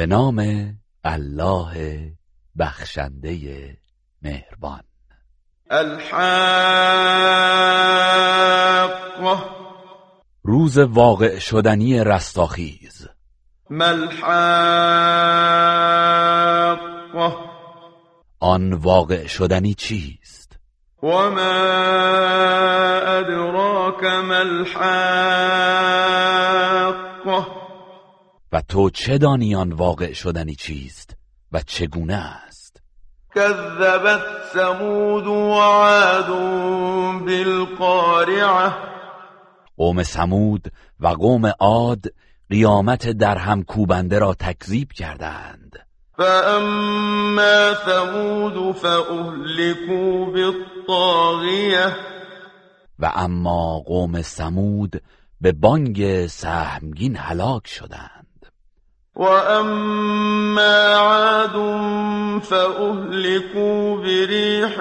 به نام الله بخشنده مهربان. الحق. روز واقع شدنی رستاخیز. ملحق آن واقع شدنی چیست؟ ادراك ما الحق. و تو چه دانی آن واقع شدنی چیست و چگونه است؟ كذبت ثمود وعاد بالقارعه قوم سمود و قوم عاد قیامت در هم کوبنده را تکذیب کردند. فاما ثمود فاهلكوا بالطاغیه و اما قوم سمود به بانگ سهمگین هلاک شدند. واما عاد فاهلكوا بريح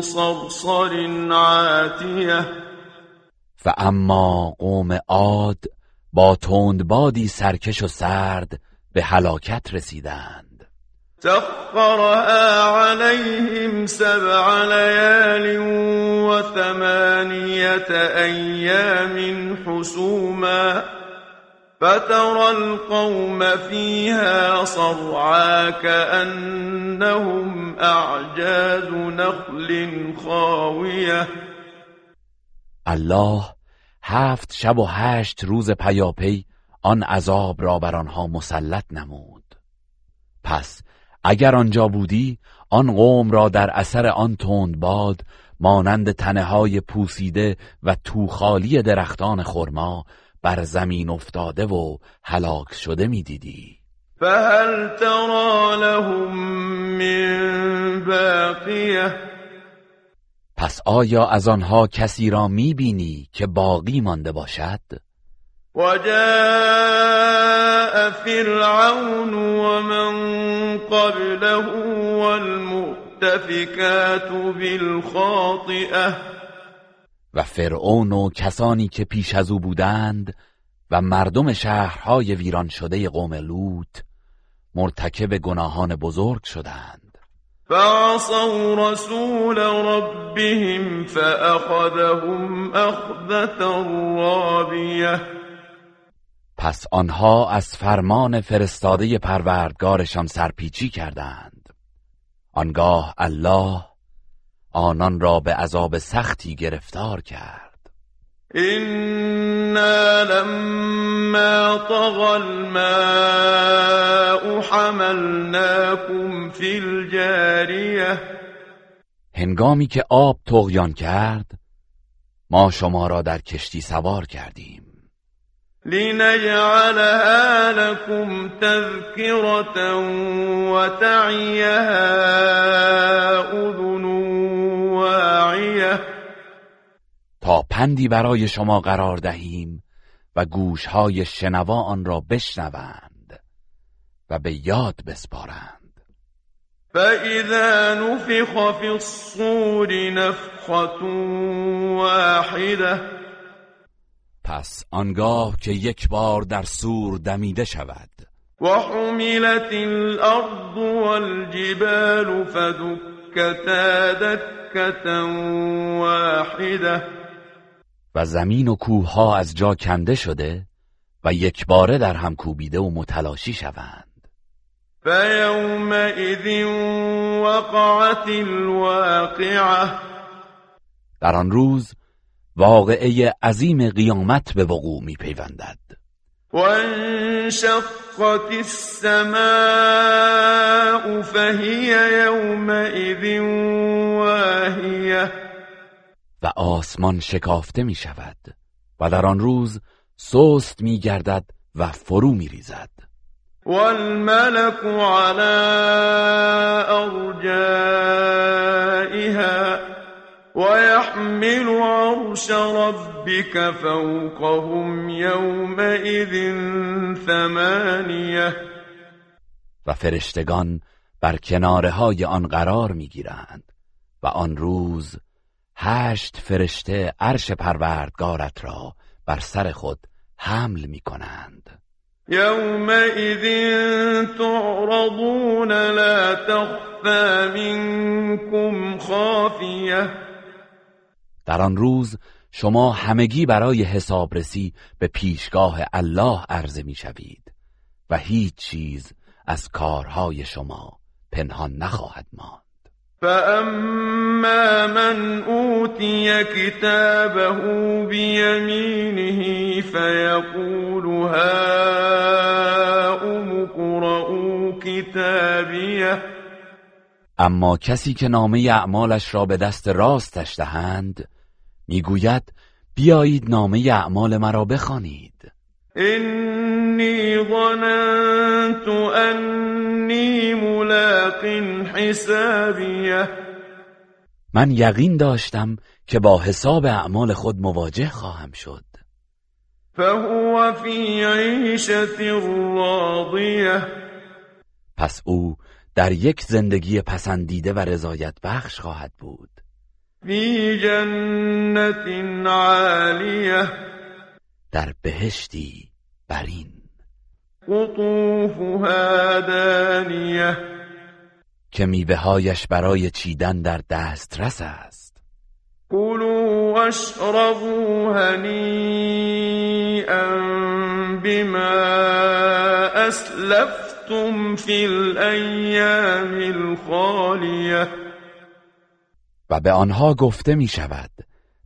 صرصر عاتيه و اما قوم عاد با تندبادی سرکش و سرد به هلاکت رسیدند. سخرها عليهم سبع ليال وثمانية أيام حسوما فترى القوم فيها صرعا كأنهم أعجاز نخل خاوية. الله هفت شب و هشت روز پیاپی آن عذاب را بر آنها مسلط نمود. پس اگر آنجا بودی آن قوم را در اثر آن تند باد مانند تنه های پوسیده و توخالی درختان خرما بر زمین افتاده و هلاک شده می‌دیدی. فهل ترى لهم من باقیه. پس آیا از آنها کسی را می‌بینی که باقی مانده باشد؟ وجاء فرعون ومن قبله والمؤتفكات بالخاطئه. و فرعون و کسانی که پیش از او بودند و مردم شهرهای ویران شده قوم لوط مرتکب گناهان بزرگ شدند. فعصوا رسول ربهم فأخذهم أخذة رابية. پس آنها از فرمان فرستاده پروردگارشان سرپیچی کردند. آنگاه الله آنان را به عذاب سختی گرفتار کرد. إنا لما طغى الماء حملناكم في الجارية هنگامی که آب تغیان کرد ما شما را در کشتی سوار کردیم. لنجعلها لكم تذكرة وتعيها أذن واعية تا پندی برای شما قرار دهیم و گوشهای شنوا آن را بشنوند و به یاد بسپارند. فإذا نفخ في الصور نفخة واحدة پس آنگاه که یک بار در سور دمیده شود. وحملت الأرض والجبال فدكتا دكة واحدة. و زمین و کوه ها از جا کنده شده و یک باره در هم کوبیده و متلاشی شوند. وقعت الواقعة. در آن روز واقعه عظیم قیامت به وقوع می پیوندد وانشقت السماء فهي يومئذ واهية و آسمان شکافته می شود و در آن روز سست می گردد و فرو می ریزد والملك على أرجائها ويحمل عرش ربك فوقهم يومئذ ثمانية. و فرشتگان بر کناره های آن قرار می گیرند و آن روز هشت فرشته عرش پروردگارت را بر سر خود حمل می کنند يومئذ تعرضون لا تخفى منكم خافية در آن روز شما همگی برای حسابرسی به پیشگاه الله عرضه می شوید و هیچ چیز از کارهای شما پنهان نخواهد ماند. فأما من أوتي كتابه بيمينه فيقول هاؤم اقرءوا كتابيه. اما کسی که نامه اعمالش را به دست راستش دهند می‌گوید بیایید نامه اعمال مرا بخوانید. اینی ظننت انی ملاق حسابیه. من یقین داشتم که با حساب اعمال خود مواجه خواهم شد. فهو فی عیشت راضیه. پس او در یک زندگی پسندیده و رضایت بخش خواهد بود. فی جنت عالیه در بهشتی برین قطوفها دانیه. که میوههایش برای چیدن در دسترس است. کلوا واشربوا هنیئا بما اسلفتم فی الایام الخالیه. و به آنها گفته می شود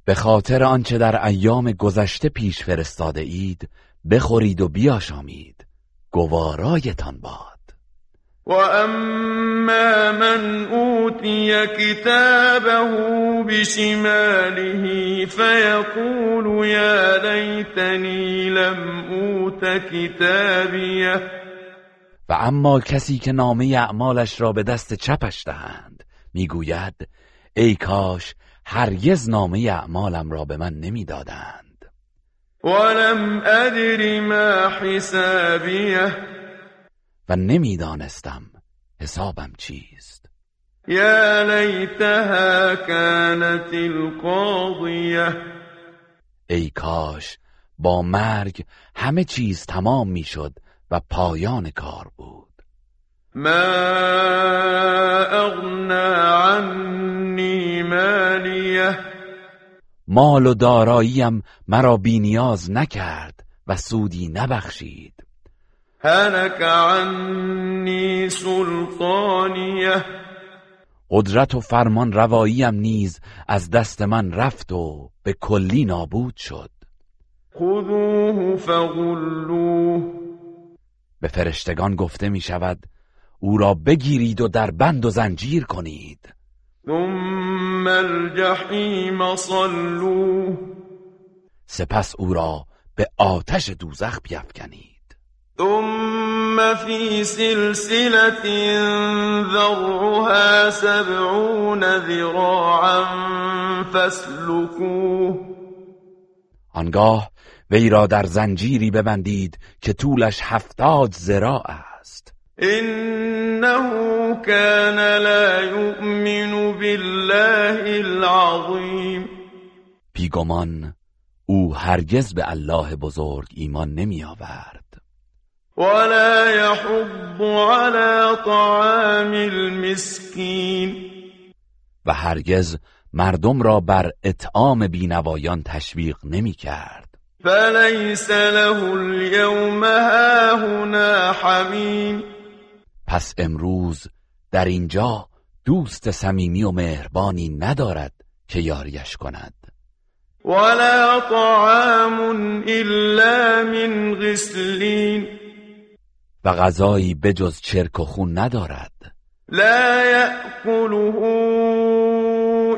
به خاطر آنچه در ایام گذشته پیش فرستاده اید بخورید و بیاشامید. گوارایتان باد. و اما من اوتی کتابه بشماله فیقول یا لیتنی لم اوت کتابیه و اما کسی که نامه اعمالش را به دست چپش دهند می‌گوید ای کاش هرگز نامه اعمالم را به من نمی‌دادند. ولم ادر ما حسابیه. و نمی‌دانستم حسابم چیست. یا لیتها كانت القاضیه. ای کاش با مرگ همه چیز تمام می‌شد و پایان کار بود. ما اغنا عنی مالیه مال و داراییم مرا بینیاز نکرد و سودی نبخشید. هلك عنی سلطانیه قدرت و فرمان رواییم نیز از دست من رفت و به کلی نابود شد. خذوه فغلوه به فرشتگان گفته می شود او را بگیرید و در بند و زنجیر کنید. ثم الجحیم صلوه. سپس او را به آتش دوزخ بیفکنید. ثم في سلسلة ذرعها سبعون ذراعا فاسلكوه آنگاه وی را در زنجیری ببندید که طولش هفتاد است. إنه كان لا يؤمن بالله العظيم. بیگمان او هرگز به الله بزرگ ایمان نمی آورد. ولا يحض على طعام المسكين. و هرگز مردم را بر اطعام بینوایان تشویق نمی کرد. فليس له اليوم هاهنا حميم. پس امروز در اینجا دوست صمیمی و مهربانی ندارد که یاریش کند. ولا طعام إلا من غسلين. و غذایی بجز چرک و خون ندارد. لا يأكله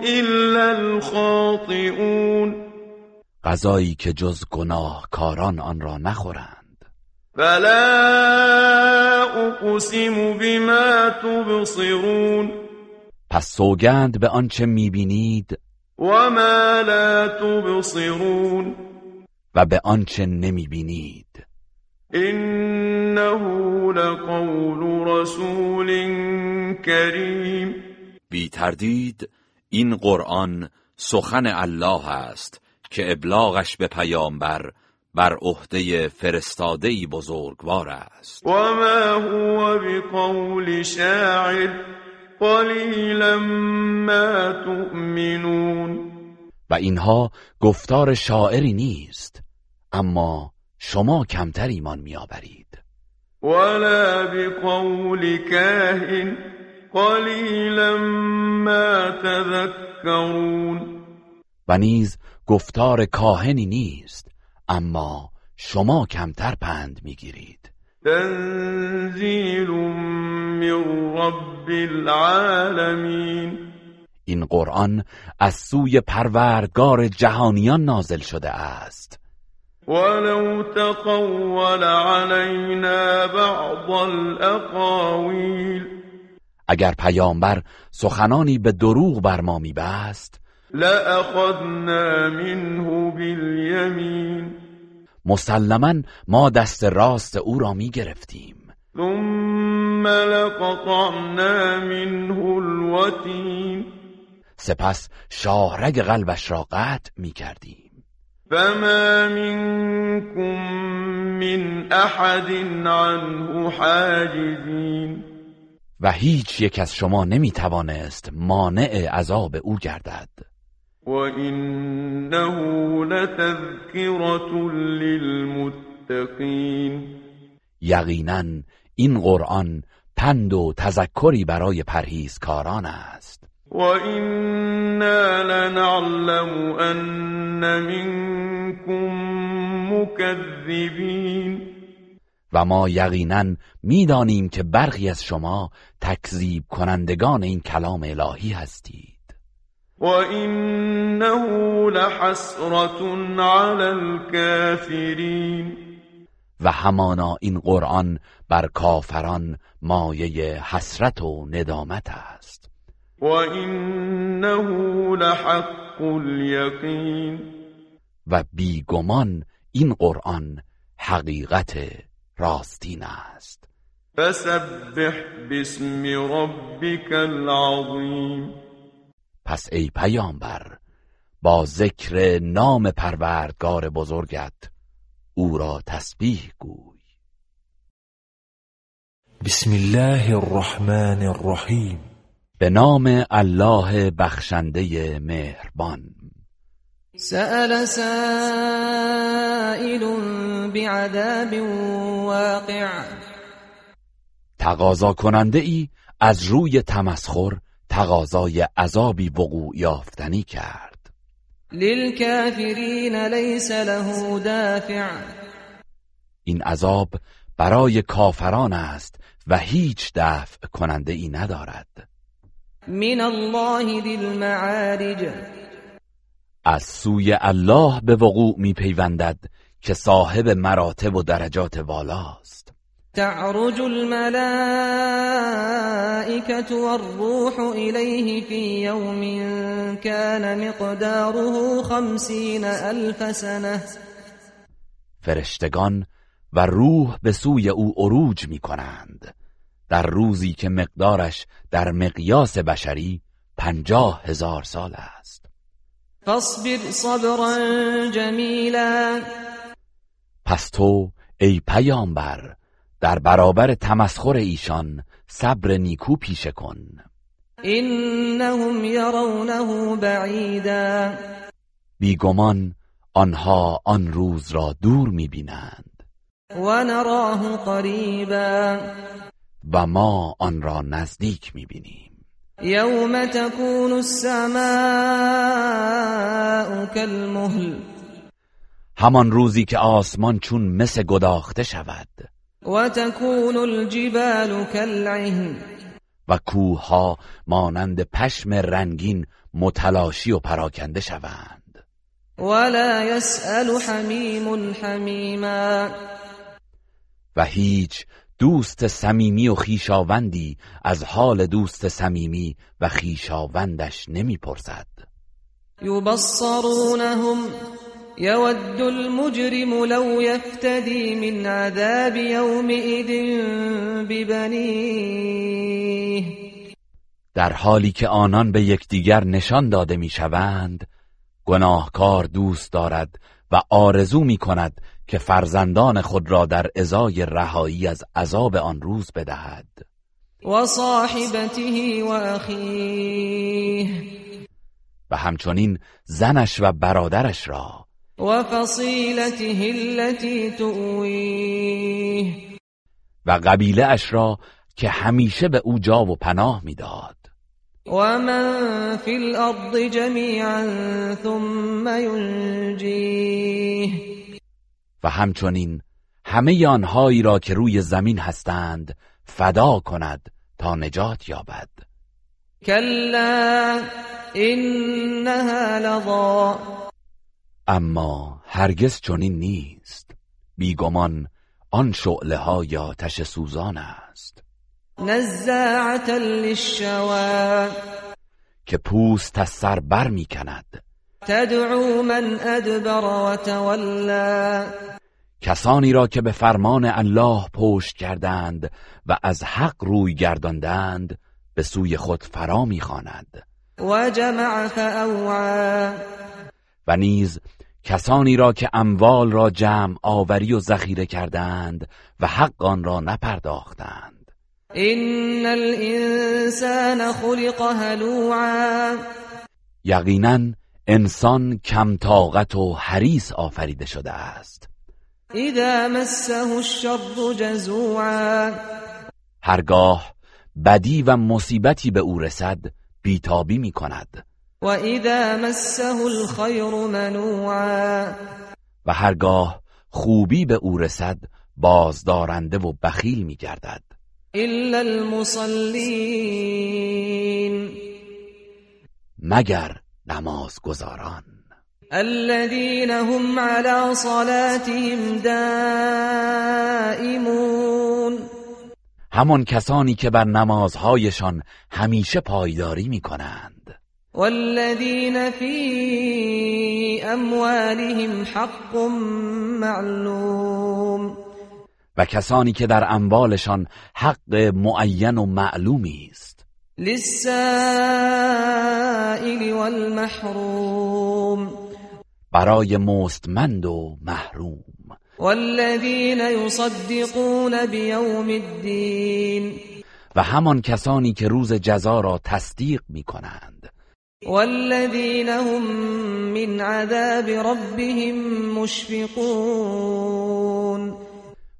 إلا الخاطئون. غذایی که جز گناهکاران آن را نخورند. فلا أقسم بما تبصرون پس سوگند به آنچه می‌بینید وما لا تبصرون و به آنچه نمی‌بینید. إنه لقول رسول كريم بی تردید این قرآن سخن الله است که ابلاغش به پیامبر بر عهده فرستاده بزرگوار است. و ما هو بقول شاعر قلیلا ما تؤمنون. و اینها گفتار شاعری نیست اما شما کمتر ایمان میآورید. ولا بقول کاهن قلیلا ما تذکرون و نیز گفتار کاهنی نیست. اما شما کمتر پند می‌گیرید. تنزیل من رب العالمین. این قرآن از سوی پروردگار جهانیان نازل شده است. ولو تقول علينا بعض الاقاویل اگر پیامبر سخنانی به دروغ بر ما میبست لأخذنا منه بالیمین مسلما ما دست راست او را می گرفتیم. ثم لقطعنا منه الوتین سپس شاهرگ قلبش را قطع می کردیم. فما منكم من احد عنه حاجزین و هیچ یک از شما نمی توانست مانع عذاب او گردد. وإنه لتذكرة للمتقين یقینا این قرآن پند و تذکری برای پرهیزکاران است. وإنا لنعلم أن منكم مكذبين و ما یقینا می‌دانیم که برخی از شما تکذیب کنندگان این کلام الهی هستید. وإنه لحسرة على الكافرين. و همانا این قرآن بر کافران مایه حسرت و ندامت است. وإنه لحق اليقين. و بیگمان این قرآن حقیقت راستین است. فسبح باسم ربك العظیم پس ای پیامبر با ذکر نام پروردگار بزرگت او را تسبیح گوی. بسم الله الرحمن الرحیم. به نام الله بخشنده مهربان. سأل سائل بعذاب واقع. تقاضا کننده ای از روی تمسخر تقاضای عذابی وقوع یافتنی کرد. للكافرین لیس له دافع. این عذاب برای کافران است و هیچ دفع کننده ای ندارد. من الله ذی المعارج. از سوی الله به وقوع می پیوندد که صاحب مراتب و درجات والاست. تعرج الملائكة والروح إليه في يوم كان مقداره خمسين ألف سنة. فرشتگان و روح به سوی او عروج می کنند. در روزی که مقدارش در مقیاس بشری پنجاه هزار سال است. فاصبر صبرا جمیلا. پس تو ای پیامبر در برابر تمسخر ایشان صبر نیکو پیشه کن. إنهم يرونه بعيدا بیگمان آنها آن روز را دور می‌بینند. ونراه قريبا و ما آن را نزدیک می‌بینیم. يوم تكون السماء كالمهل همان روزی که آسمان چون مس گداخته شود. وتكون الجبال كالعهن. و کوهها مانند پشم رنگین متلاشی و پراکنده شوند. ولا يسأل حميم حميما. و هیچ دوست صمیمی و خیشاوندی از حال دوست صمیمی و خیشاوندش نمی‌پرسد. يبصرونهم يود المجرم لو يفتدي من عذاب يومئذ ببنيه. در حالی که آنان به یکدیگر نشان داده می‌شوند گناهکار دوست دارد و آرزو می کند که فرزندان خود را در ازای رهایی از عذاب آن روز بدهد. و صاحبته و اخیه. و همچنین زنش و برادرش را و فصیلته التي تؤویه و قبیله اش را که همیشه به او جا و پناه می‌داد. و من فی الارض جمیعا ثم ینجیه و همچنین همه آنهایی را که روی زمین هستند فدا کند تا نجات یابد. کلا انها لظا. اما هرگز چنین نیست. بیگمان آن شعله ها یا تش سوزان است. نزاعتا للشوا که پوست از سر بر می کند. تدعو من ادبر و تولا کسانی را که به فرمان الله پشت کردند و از حق روی گرداندند به سوی خود فرا می‌خواند و جمع فاوعا و نیز کسانی را که اموال را جمع آوری و ذخیره کردند و حق آن را نپرداختند. ان الانسان خلق هلوعا. یقینا انسان کم طاقت و حریص آفریده شده است. اذا مسه الشر جزوعا. هرگاه بدی و مصیبتی به او رسد بیتابی می کند و اذا مسه الخیر منوعا. و هرگاه خوبی به او رسد بازدارنده و بخیل می گردد الا المصلین مگر نماز گذاران الذين هم على صلاتهم دائمون. همان کسانی که بر نمازهایشان همیشه پایداری می کنند والذين في اموالهم حق معلوم. و کسانی که در اموالشان حق معین و معلومی است. للسائل والمحروم. برای مستمند و محروم. والذين يصدقون بيوم الدين و همان کسانی که روز جزا را تصدیق می کنند والذين هم من عذاب ربهم مشفقون.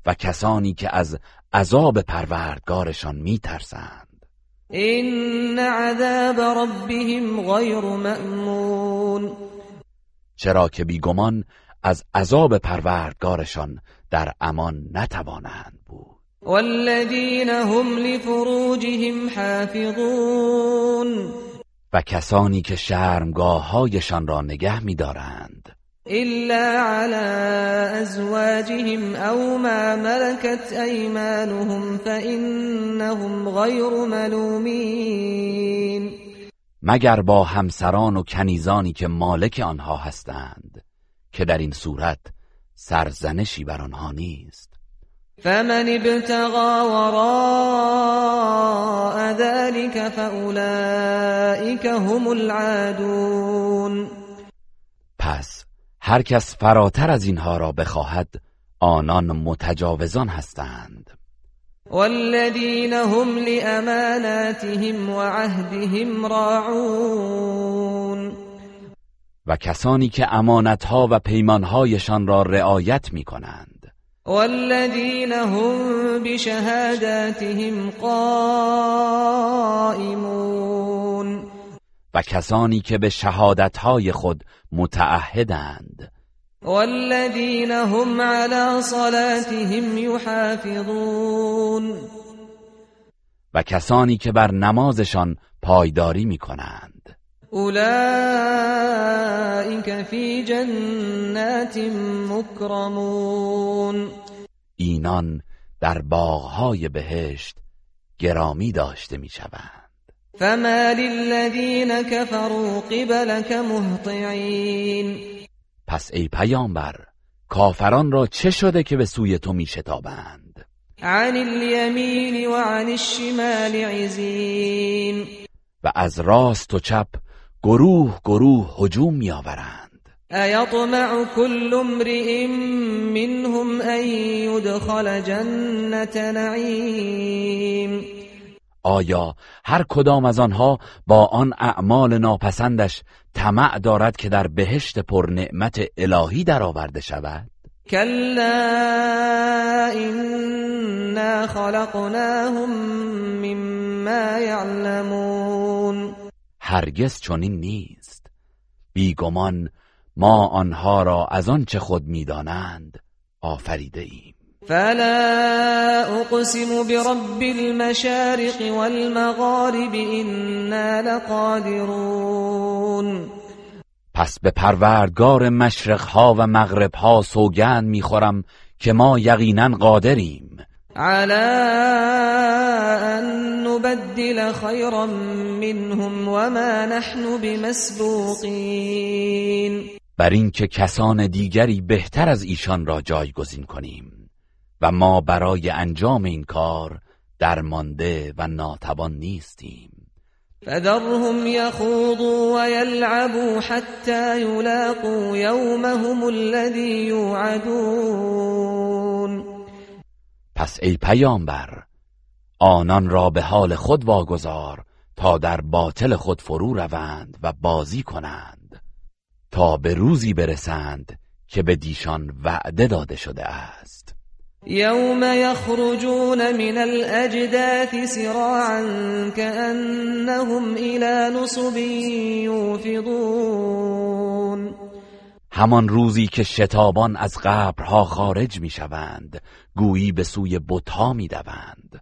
و کسانی که از عذاب پروردگارشان می ترسند إن عذاب ربهم غير مأمون. چرا که بیگمان از عذاب پروردگارشان در امان نتوانند بود. والذين هم لفروجهم حافظون. و کسانی که شرمگاههایشان را نگه می‌دارند. إلا على أزواجهم أو ما ملكت أيمانهم فإنهم غير ملومين. مگر با همسران و کنیزانی که مالک آنها هستند که در این صورت سرزنشی بر آنها نیست. فمن ابتغى وراء ذلك فأولئك هم العادون. پس هر کس فراتر از اینها را بخواهد آنان متجاوزان هستند. والذين هم لأماناتهم وعهدهم راعون. و کسانی که امانتها و پیمانهایشان را رعایت می کنند والذين هم بشهاداتهم قائمون. و کسانی که به شهادتهای خود متعهدند. والذين هم على صلاتهم يحافظون و کسانی که بر نمازشان پایداری می کنند أولئك في جنات مكرمون اینان در باغهای بهشت گرامی داشته می شوند فما للذين كفروا قبلك مهطعين پس ای پیامبر کافران را چه شده که به سوی تو می شتابند عن اليمين وعن الشمال عزين و از راست و چپ گروه گروه هجوم می آورند ایطمع كل امرئ منهم ان يدخل جنت نعیم آیا هر کدام از آنها با آن اعمال ناپسندش طمع دارد که در بهشت پر نعمت الهی درآورده شود؟ كلا إنا خلقناهم مما يعلمون هرگز چنین نیست. بیگمان ما آنها را از آنچه خود می‌دانند آفریده ایم فلا اقسم برب المشارق والمغارب إنا لقادرون. پس به پروردگار مشرقها و مغربها سوگند می‌خورم که ما یقینا قادریم. على ان نبدل خيرا منهم وما نحن بمسبوقين بر اینکه کسان دیگری بهتر از ایشان را جایگزین کنیم و ما برای انجام این کار درمانده و ناتوان نیستیم. فذرهم يخوضوا ويلعبوا حتى يلاقوا يومهم الذي يوعدون پس ای پیامبر آنان را به حال خود واگذار تا در باطل خود فرو روند و بازی کنند. تا به روزی برسند که به دیشان وعده داده شده است. يوم يخرجون من الأجداث سراعا كأنهم إلى نصب يوفضون همان روزی که شتابان از قبرها خارج می‌شوند گویی به سوی بتها می‌دوند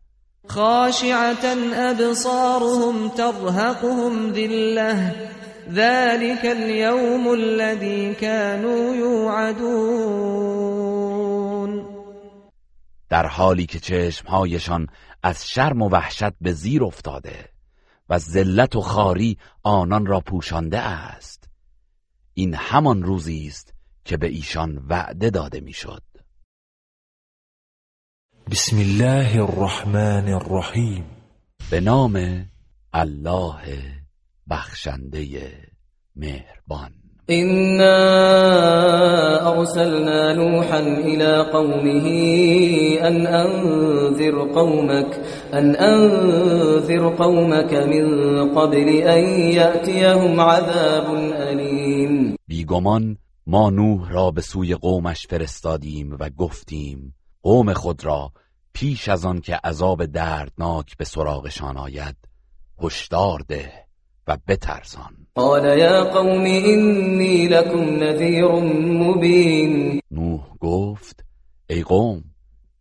خاشعة أبصارهم ترهقهم ذلة. ذلك اليوم الذي كانوا يوعدون. در حالی که چشمهایشان از شرم و وحشت به زیر افتاده و ذلت و خاری آنان را پوشانده است. این همان روزی است که به ایشان وعده داده می‌شد. بسم الله الرحمن الرحیم. به نام الله. بخشنده مهربان. إنا أرسلنا نوحا إلى قومه أن أنذر قومك أن أنذر قومك من قبل أن يأتيهم عذاب أليم. بیگمان ما نوح را به سوی قومش فرستادیم و گفتیم قوم خود را پیش از آن که عذاب دردناک به سراغشان آید هشدار ده. و بترسان. قال يا قوم إني لكم نذير مبين. نوح گفت ای قوم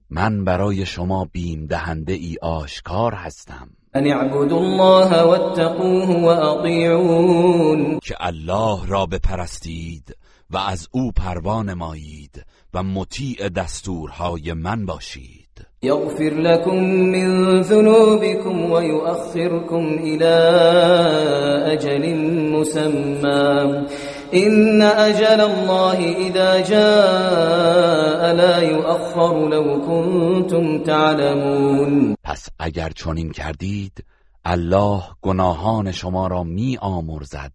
من برای شما بیم دهنده ای آشکار هستم. أن اعبدوا الله واتقوه وأطيعون. که الله را بپرستید و از او پروا نمایید و مطیع دستورهای من باشید. يغفر لكم من ذنوبكم ويؤخركم إلى أجل مسمى. إن أجل الله إذا جاء لا يؤخر لو كنتم تعلمون. پس اگر چنین کردید الله گناهان شما را می آمرزد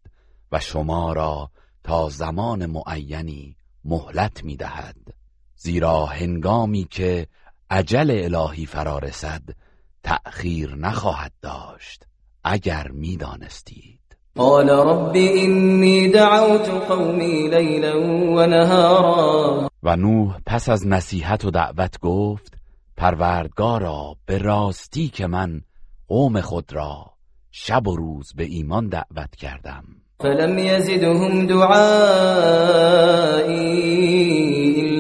و شما را تا زمان معینی مهلت می دهد. زیرا هنگامی که عجل الهی فرا رسد تأخیر نخواهد داشت اگر می‌دانستید قال رب إني دعوت قومي ليلا ونهارا. و نوح پس از نصیحت و دعوت گفت پروردگارا به راستی که من قوم خود را شب و روز به ایمان دعوت کردم. فلم يزدهم دعائي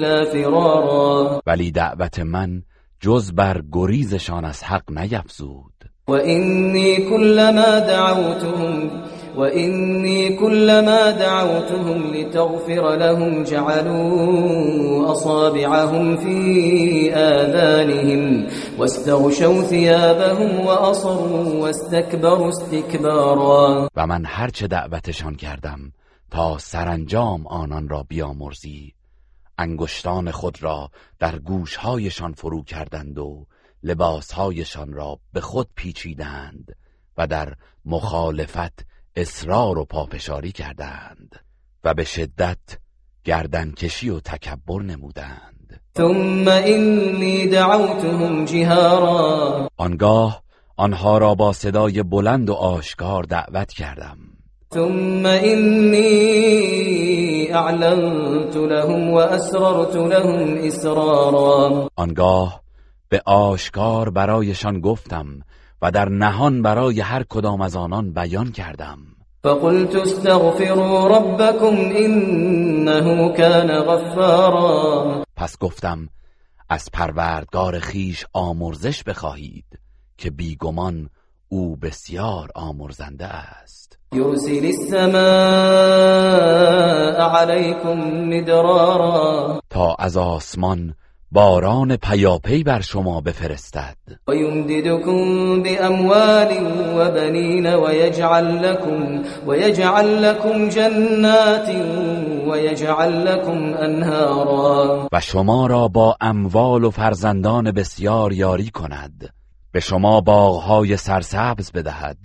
إلا فرارا. ولی دعوت من جز بر گریزشان از حق نیفزود. وإني كلما دعوتهم وإني كلما دعوتهم لتغفر لهم جعلوا أصابعهم في آذانهم واستغشوا ثيابهم وأصروا واستكبروا استكبارا. و من هرچه دعوتشان کردم تا سرانجام آنان را بیامرزی انگشتان خود را در گوشهایشان فرو کردند و لباسهایشان را به خود پیچیدند و در مخالفت اصرار و پافشاری کردند و به شدت گردنکشی و تکبر نمودند. ثم إني دعوتهم جهارا. آنگاه آنها را با صدای بلند و آشکار دعوت کردم. ثم إني أعلنت لهم وأسررت لهم إسرارا. آنگاه به آشکار برایشان گفتم و در نهان برای هر کدام از آنان بیان کردم. فقلت استغفروا ربكم إنه كان غفارا. پس گفتم از پروردگار خیش آمرزش بخواهید که بیگمان او بسیار آمرزنده است. يرسل السماء عليكم مدرارا. تا از آسمان باران پیاپی بر شما بفرستد. ويمددكم بأموال وبنين ويجعل لكم ويجعل لكم جنات ويجعل لكم أنهارا. و شما را با اموال و فرزندان بسیار یاری کند. به شما باغهای سرسبز بدهد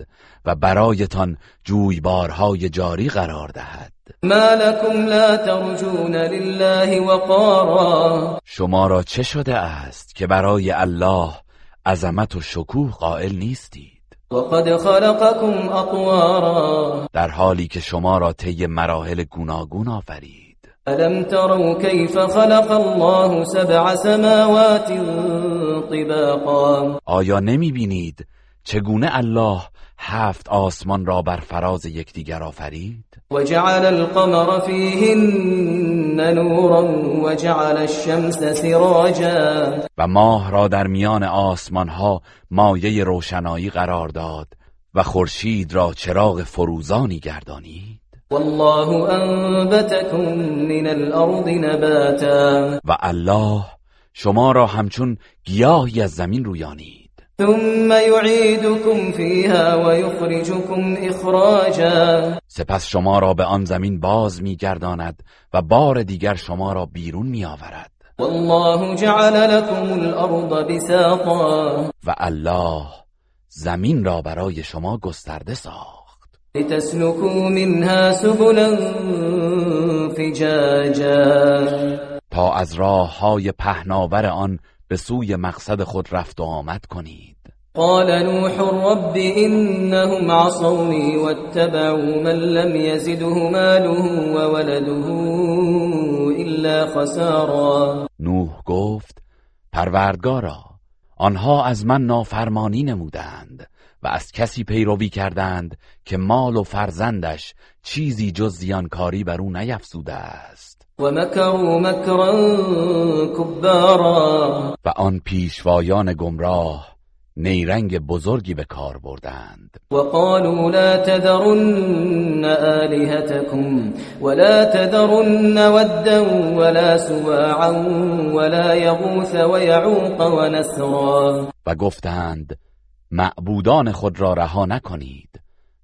و برایتان جویبارهای جاری قرار دهد. ما لكم لا ترجون لله وقارا. شما را چه شده است که برای الله عظمت و شکوه قائل نیستید؟ وقد خلقكم أطوارا در حالی که شما را طی مراحل گوناگون آفرید. ألم تروا كيف خلق الله سبع سماوات طباقا؟ آیا نمی بینید چگونه الله هفت آسمان را بر فراز یکدیگر آفرید؟ وجعل القمر فيهن نورا وجعل الشمس سراجا. و ماه را در میان آسمان ها مایه روشنایی قرار داد و خورشید را چراغ فروزانی گردانید. والله أنبتكم من الأرض نباتا. و الله شما را همچون گیاهی از زمین رویانید. ثم يعيدكم فيها ويخرجكم إخراجا. سپس شما را به آن زمین باز میگرداند و بار دیگر شما را بیرون میآورد. والله جعل لكم الأرض بساطا. و الله زمین را برای شما گسترده ساخت. لتسلكوا منها سبلا فجاجا. تا از راه های پهناور آن به سوی مقصد خود رفت و آمد کنید. قال نوح رب إنهم عصوني واتبعوا من لم يزده ماله وولده إلا خسارا. نوح گفت پروردگارا آنها از من نافرمانی نمودند. و از کسی پیروی کردند که مال و فرزندش چیزی جز زیانکاری بر او نیفزوده است. ومكروا مكرا كبارا و آن پیشوایان گمراه نیرنگ بزرگی به کار بردند. وقالوا لا تذرن آلهتكم ولا تذرن ودا ولا سواعا ولا يغوث ويعوق ونسرا و گفتند معبودان خود را رها نکنید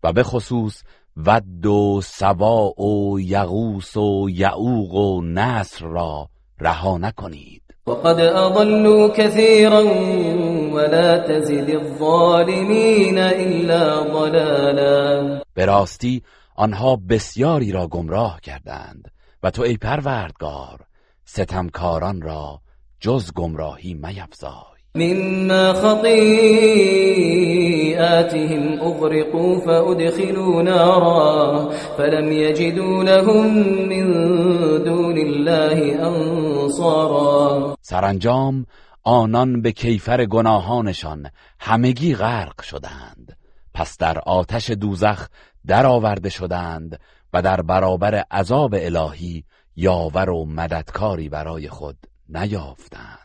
و به خصوص ود و سواع و یغوس و یعوق و نصر را رها نکنید. وقد أضلوا كثيرا ولا تزد الظالمين إلا ضلالا. به راستی آنها بسیاری را گمراه کردند و تو ای پروردگار ستمکاران را جز گمراهی میفزای. مما خطيئاتهم أغرقوا فأدخلوا نارا فلم يجدوا لهم من دون الله أنصارا سرانجام آنان به کیفر گناهانشان همگی غرق شدند. پس در آتش دوزخ درآورده شدند و در برابر عذاب الهی یاور و مددکاری برای خود نیافتند.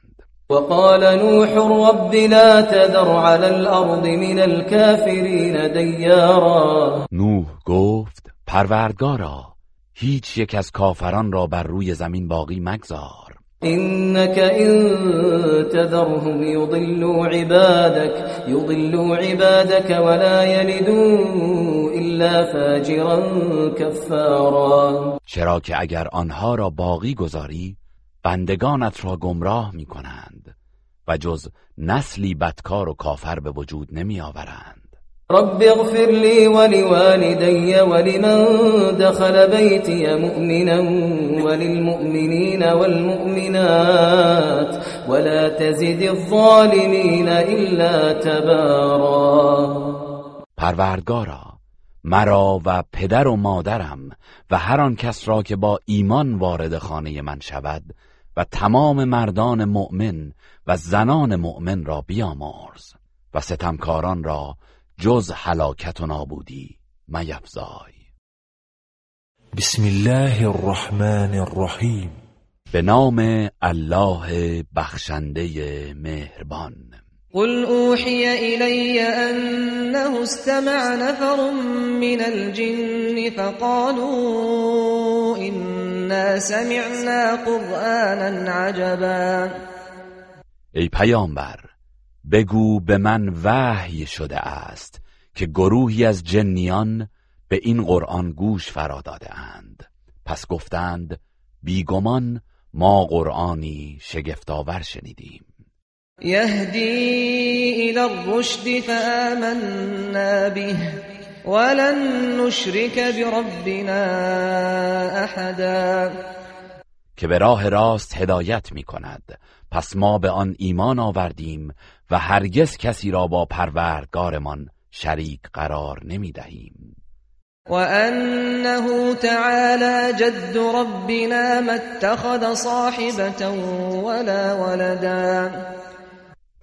وقال نوح رب لا تذر على الأرض من الكافرين ديارا. نوح گفت پروردگارا هیچ یک از کافران را بر روی زمین باقی مگذار. إنك إن تذرهم يضلوا عبادك يضلوا عبادك ولا يلدوا إلا فاجرا كفارا. چرا که اگر آنها را باقی گذاری بندگانت را گمراه می کنند و جز نسلی بدکار و کافر به وجود نمی آورند. رب اغفر لي ولوالدي ولمن دخل بيتي مؤمنا وللمؤمنين والمؤمنات ولا تزد الظالمين إلا تبارا. پروردگارا مرا و پدر و مادرم و هر آن کس را که با ایمان وارد خانه من شود و تمام مردان مؤمن و زنان مؤمن را بیامرز و ستمکاران را جز هلاکت و نابودی میفزای. بسم الله الرحمن الرحیم. به نام الله بخشنده مهربان. قل اوحی الی انه استمع نفر من الجن فقالوا انا سمعنا قرآنا عجبا ای پیامبر بگو به من وحی شده است که گروهی از جنیان به این قرآن گوش فرا داده اند. پس گفتند بیگمان ما قرآنی شگفتآور شنیدیم. یهدی الى الرشد فآمنا به ولن نشرك بربنا احدا که به راه راست هدایت می کند پس ما به آن ایمان آوردیم و هرگز کسی را با پروردگارمان شریک قرار نمی دهیم وأنه تعالى جد ربنا ما اتخذ صاحبة ولا ولدا.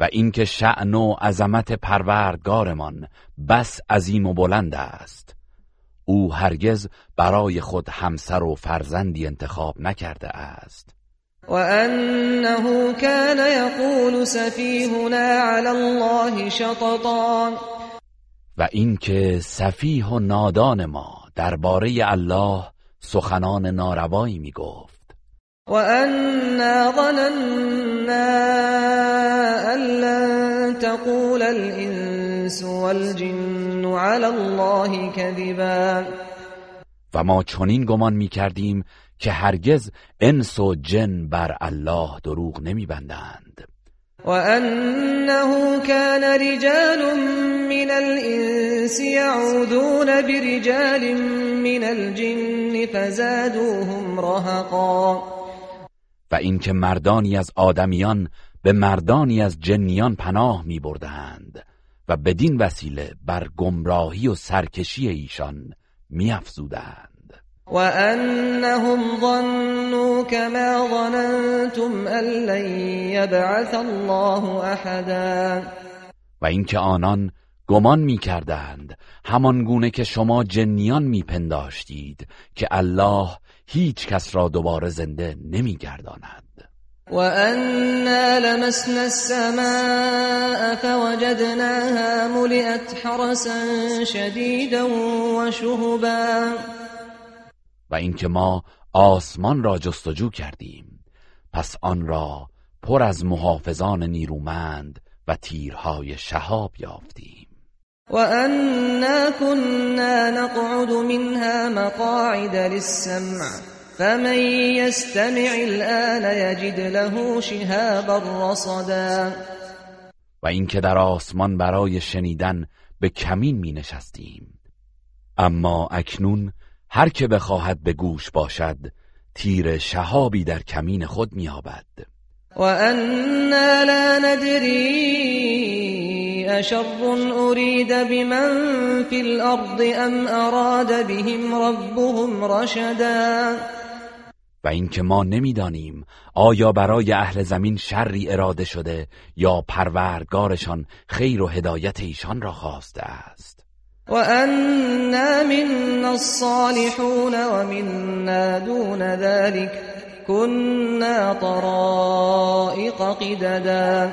و اینکه شأن و عظمت پروردگارمان بس عظیم و بلند است. او هرگز برای خود همسر و فرزندی انتخاب نکرده است. وأنه كان يقول سفيهنا على الله شططا. و اینکه سفیه و نادان ما درباره الله سخنان ناروایی می گفت وأنا ظننا أن لن تقول الإنس والجن على الله كذبا. و ما چنین گمان می کردیم که هرگز انس و جن بر الله دروغ نمی بندند وأنه كان رجال من الإنس يعوذون برجال من الجن فزادوهم رهقا. و اینکه مردانی از آدمیان به مردانی از جنیان پناه می بردند و بدین وسیله بر گمراهی و سرکشی ایشان می افزودند وأنهم ظنوا كما ظننتم أن لن يبعث الله أحدا. و اینکه آنان گمان می کردند همان گونه که شما جنیان می پنداشتید که الله هیچ کس را دوباره زنده نمی گرداند وأنا لمسنا السماء فوجدناها ملئت حرسا شديدا وشهبا. و اینکه ما آسمان را جستجو کردیم پس آن را پر از محافظان نیرومند و تیرهای شهاب یافتیم. وأنا كنا نقعد منها مقاعد للسمع فمن يستمع الآن يجد له شهابا رصدا و اینکه در آسمان برای شنیدن به کمین می نشستیم اما اکنون هر که بخواهد به گوش باشد تیر شهابی در کمین خود میابد وأنا لا ندري أشر أريد بمن في الأرض أم أراد بهم ربهم رشدا؟ و اینکه ما نمی‌دانیم آیا برای اهل زمین شری اراده شده یا پروردگارشان خیر و هدایت ایشان را خواسته است؟ وأنا منا الصالحون ومنا دون ذلك كنا طرائق قددا.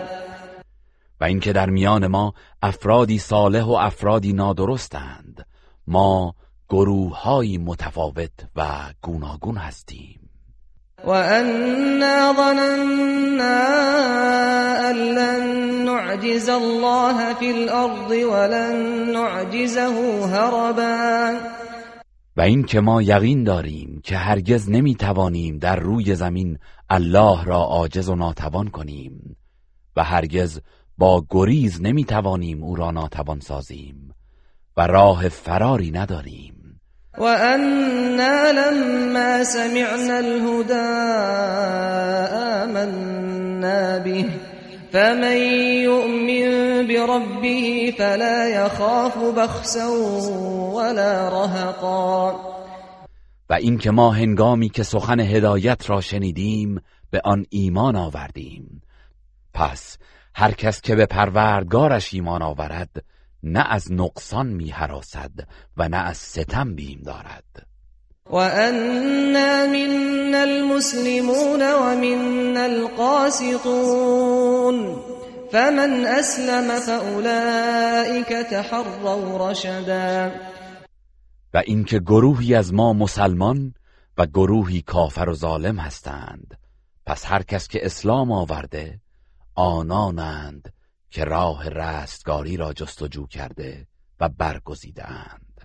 و اینکه در میان ما افرادی صالح و افرادی نادرستند. ما گروههایی متفاوت و گوناگون هستیم. وأنا ظننا أن لن نعجز الله في الأرض ولن نعجزه هربا. و این که ما یقین داریم که هرگز نمی توانیم در روی زمین الله را عاجز و ناتوان کنیم و هرگز با گریز نمی توانیم او را ناتوان سازیم و راه فراری نداریم. و انا لما سمعنا الهدى آمنا به فمن يؤمن بربه فلا يخاف بخسا ولا رهقا. و اینکه ما هنگامی که سخن هدایت را شنیدیم به آن ایمان آوردیم. پس هر کس که به پروردگارش ایمان آورد نه از نقصان می و نه از ستم بیم دارد. و انا من المسلمون و من القاسطون فمن اسلم فاولئك تحروا رشدا. و اینکه گروهی از ما مسلمان و گروهی کافر و ظالم هستند. پس هر کس که اسلام آورده آنانند که راه رستگاری را جستجو کرده و برگزیدند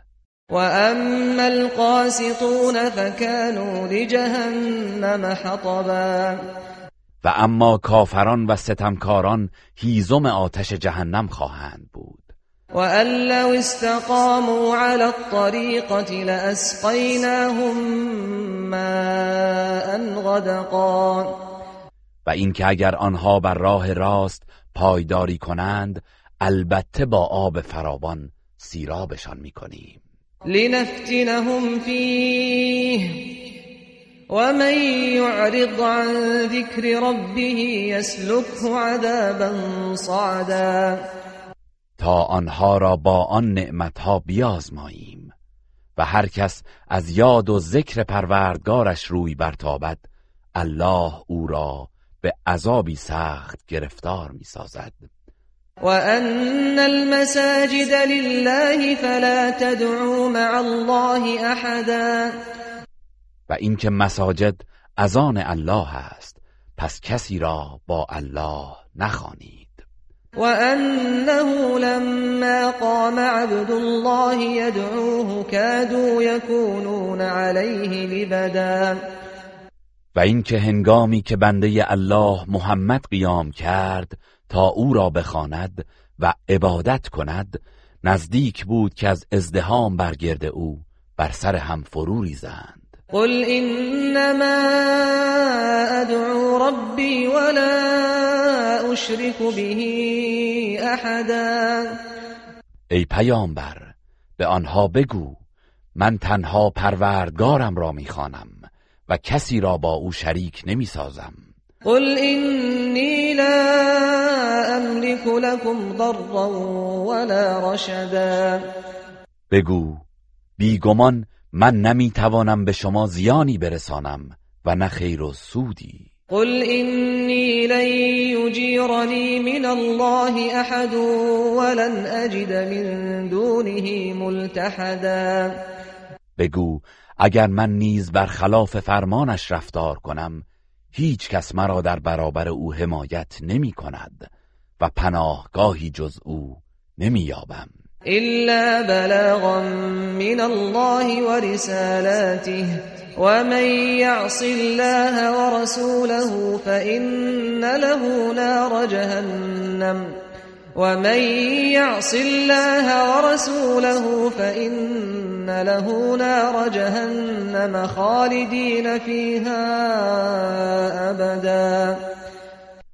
و اما القاسطون فكانوا لجهنم حطبا. و اما کافران و ستمکاران هیزم آتش جهنم خواهند بود. وأن لو استقاموا على الطريقة لأسقيناهم ماء غدقا. و اینکه اگر آنها بر راه راست پایداری کنند البته با آب فراوان سیرابشان می‌کنیم. لنفتنهم فیه ومن يعرض عن ذكر ربه يسلكه عذابا صعدا. تا آنها را با آن نعمتها بیازماییم و هر کس از یاد و ذکر پروردگارش روی برتابد الله او را به عذابی سخت گرفتار می سازد و ان المساجد لله فلا تدعوا مع الله احدا و اینکه مساجد از آن الله است پس کسی را با الله نخوانید. وأنه لما قام عبد الله يدعوه كادوا يكونون عليه لبدا. و اینکه هنگامی که بنده الله محمد قیام کرد تا او را بخواند و عبادت کند نزدیک بود که از ازدهام برگرد او بر سر هم فرو ریزند. قل انما ادعو ربي ولا اشرك به احدا. ای پیامبر به آنها بگو من تنها پروردگارم را می‌خوانم. و کسی را با او شریک نمی‌سازم قل اینی لا املك لكم ضرا ولا رشدا. بگو بیگمان من نمی‌توانم به شما زیانی برسانم و نه خیر و سودی. قل اینی لن یجیرنی من الله احد ولن اجد من دونه ملتحدا. بگو اگر من نیز بر خلاف فرمانش رفتار کنم هیچ کس مرا در برابر او حمایت نمی کند و پناهگاهی جز او نمی یابم. إلا بلاغا من الله ورسالاته ومن يعص الله ورسوله فإن له نار جهنم. ومن يعص الله ورسوله فإن له نار جهنم خالدين فيها أبدا.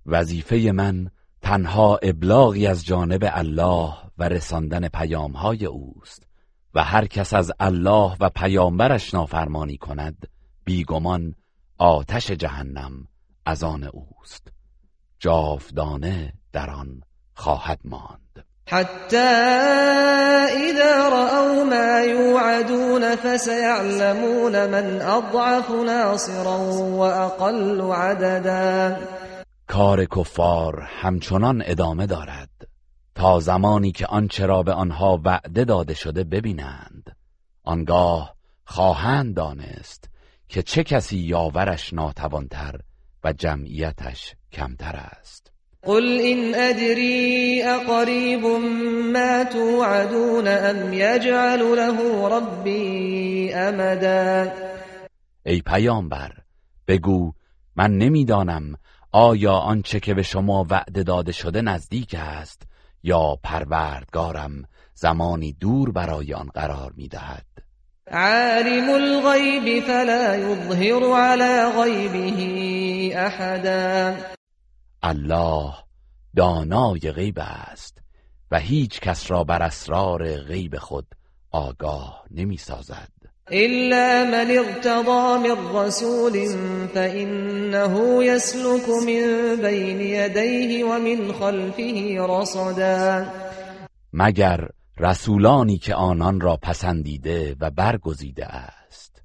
وظیفه من تنها ابلاغی از جانب الله و رساندن پیامهای اوست و هر کس از الله و پیامبرش نافرمانی کند بیگمان آتش جهنم از آن اوست. جاودانه در آن. خواهد ماند. حتی اذا رأوا ما يوعدون فسيعلمون من اضعف ناصرا واقل عددا. کار کفار همچنان ادامه دارد تا زمانی که آنچه را به آنها وعده داده شده ببینند. آنگاه خواهند دانست که چه کسی یاورش ناتوانتر و جمعیتش کمتر است. قل این ادری اقریب ما توعدون ام یجعل له ربی امدا ای پیامبر بگو من نمی‌دانم آیا آنچه که به شما وعده داده شده نزدیک است یا پروردگارم زمانی دور برای آن قرار می‌دهد. عالم الغیب فلا یظهر على غیبه احدا. الله دانای غیب است و هیچ کس را بر اسرار غیب خود آگاه نمی سازد. إلا من ارتضى من رسول فإنه يسلك من بين يديه ومن خلفه رصدا. مگر رسولانی که آنان را پسندیده و برگزیده است.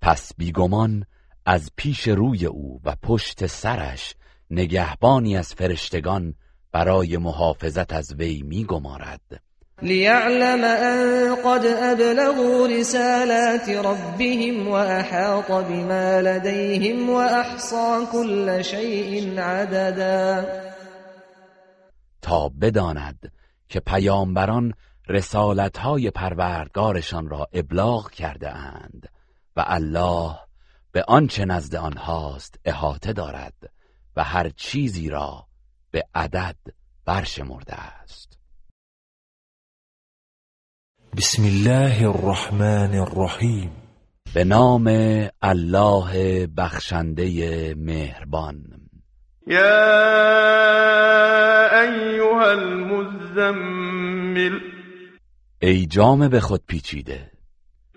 پس بیگمان از پیش روی او و پشت سرش نگهبانی از فرشتگان برای محافظت از وی میگمارد. ليعلم أن قد أبلغوا رسالات ربهم وأحاط بما لديهم وأحصى كل شيء عددا. تا بداند که پیامبران رسالتهای پروردگارشان را ابلاغ کرده اند و الله به آنچه نزد آنهاست احاطه دارد. و هر چیزی را به عدد برشمرده است. بسم الله الرحمن الرحیم. به نام الله بخشنده مهربان. یا ایها المزمل. ای جام به خود پیچیده.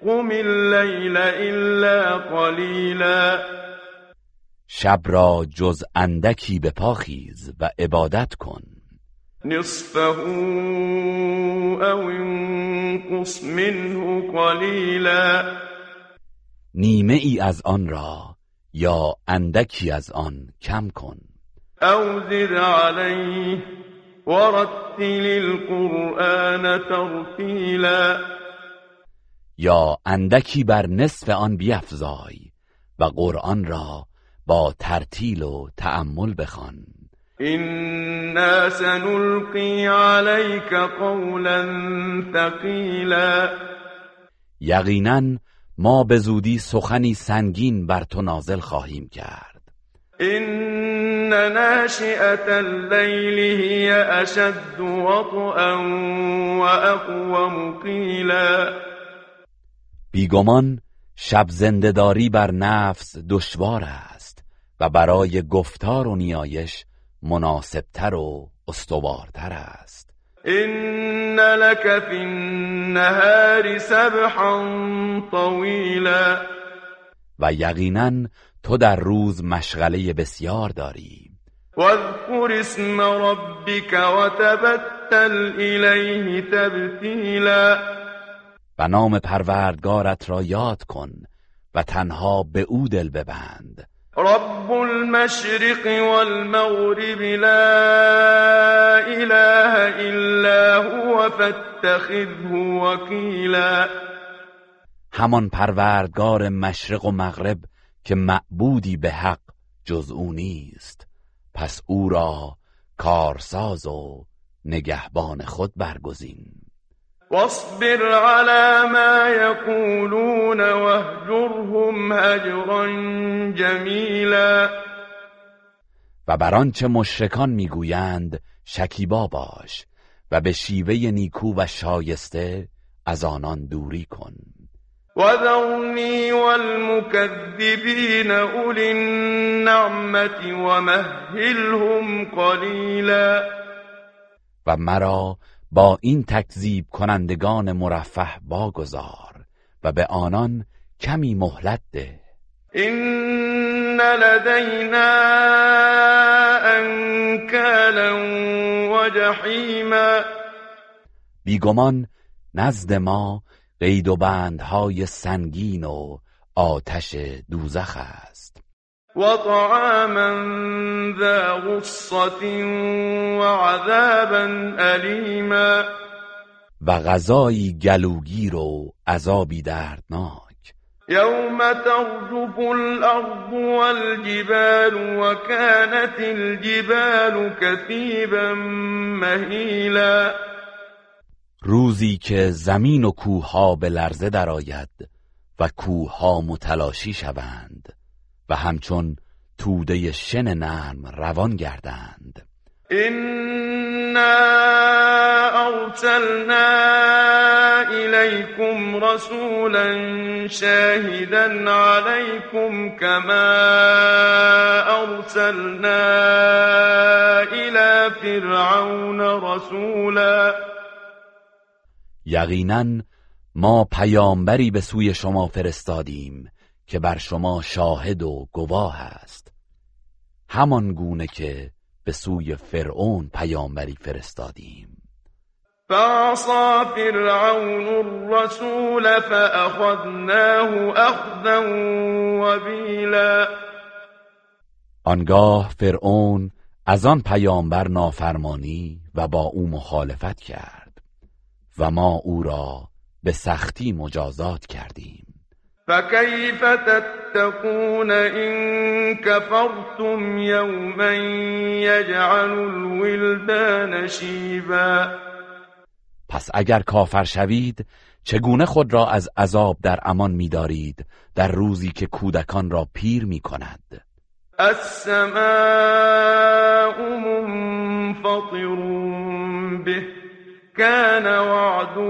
قم اللیل الا قلیلا. شب را جز اندکی به پاخیز و عبادت کن. نصفه او انقص منه قلیلا. نیمه ای از آن را یا اندکی از آن کم کن. او زد علیه ورتل القرآن ترتیلا. یا اندکی بر نصف آن بیفزای و قرآن را با ترتیل و تأمل بخوان. إنا سنلقي عليك قولا ثقيلا. یقینا ما به زودی سخنی سنگین بر تو نازل خواهیم کرد. إن ناشئة الليل هي أشد وطئا وأقوم قيلا. بیگمان شب زندهداری بر نفس دشوار است. و برای گفتار و نیایش مناسبتر و استوارتر است. إن لك في النهار سبحا طويلا. و یقینا تو در روز مشغله بسیار داری. واذكر اسم ربك وتبتل إليه تبتيلا. و نام پروردگارت را یاد کن و تنها به او دل ببند. رب المشرق والمغرب لا إله إلا هو فاتخذه وكيلا. همان پروردگار مشرق و مغرب که معبودی به حق جز او نیست. پس او را کارساز و نگهبان خود برگزین. واصبر على ما يقولون واهجرهم هجرا جميلا. و بر آنچه مشرکان می‌گویند شکیبا باش و به شیوه نیکو و شایسته از آنان دوری کن. وذرني والمكذبين أولي النعمة ومهلهم قليلا و مرا با این تکذیب کنندگان مرفه واگذار و به آنان کمی مهلت ده. إن لدينا أنكالا وجحيما. بیگمان نزد ما قید و بندهای سنگین و آتش دوزخ است. وطعاما ذا غصة وعذابا أليما. و غذایی گلوگیر و عذابی دردناک. يوم ترجف الأرض والجبال وكانت الجبال كثيبا مهيلا. روزی که زمین و کوهها به لرزه درآید و کوهها متلاشی شوند. و همچون توده شن نرم روان گردند. إن ارسلنا إليكم رسولا شاهدا عليكم كما ارسلنا الى فرعون رسولا. یقینا ما پیامبری به سوی شما فرستادیم که بر شما شاهد و گواه است. همان گونه که به سوی فرعون پیامبری فرستادیم. فعصى فرعون الرسول فأخذناه أخذا وبیلا آنگاه فرعون از آن پیامبر نافرمانی و با او مخالفت کرد و ما او را به سختی مجازات کردیم. فكيف تتقون إن كفرتم يوما يجعل الولدان شیبا پس اگر کافر شوید چگونه خود را از عذاب در امان می‌دارید؟ در روزی که کودکان را پیر می کند السماء منفطر به كان وعده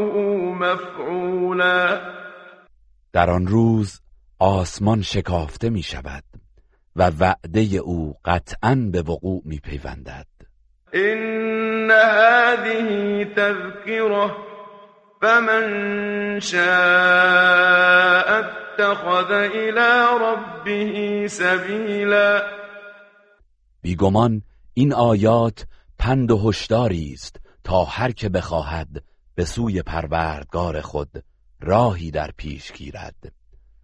مفعولا. در آن روز آسمان شکافته می شود و وعده او قطعا به وقوع می پیوندد این هذه تذکره فمن شاء اتخذ الى ربه سبیلا. بیگمان این آیات پند و هشداری است تا هر که بخواهد به سوی پروردگار خود راهی در پیش گیرد.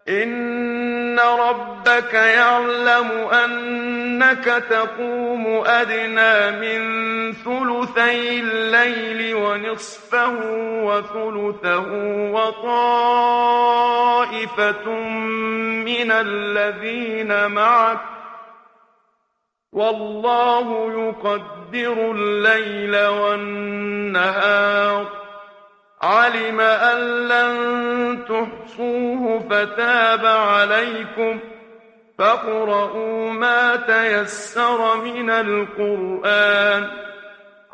این ربك يعلم انك تقوم ادنى من ثلثي الليل ونصفه وثلثه وطائفة من الذين معك والله يقدر الليل والنهار علم أن لن تحصوه فتاب عليكم فاقرؤوا ما تيسر من القرآن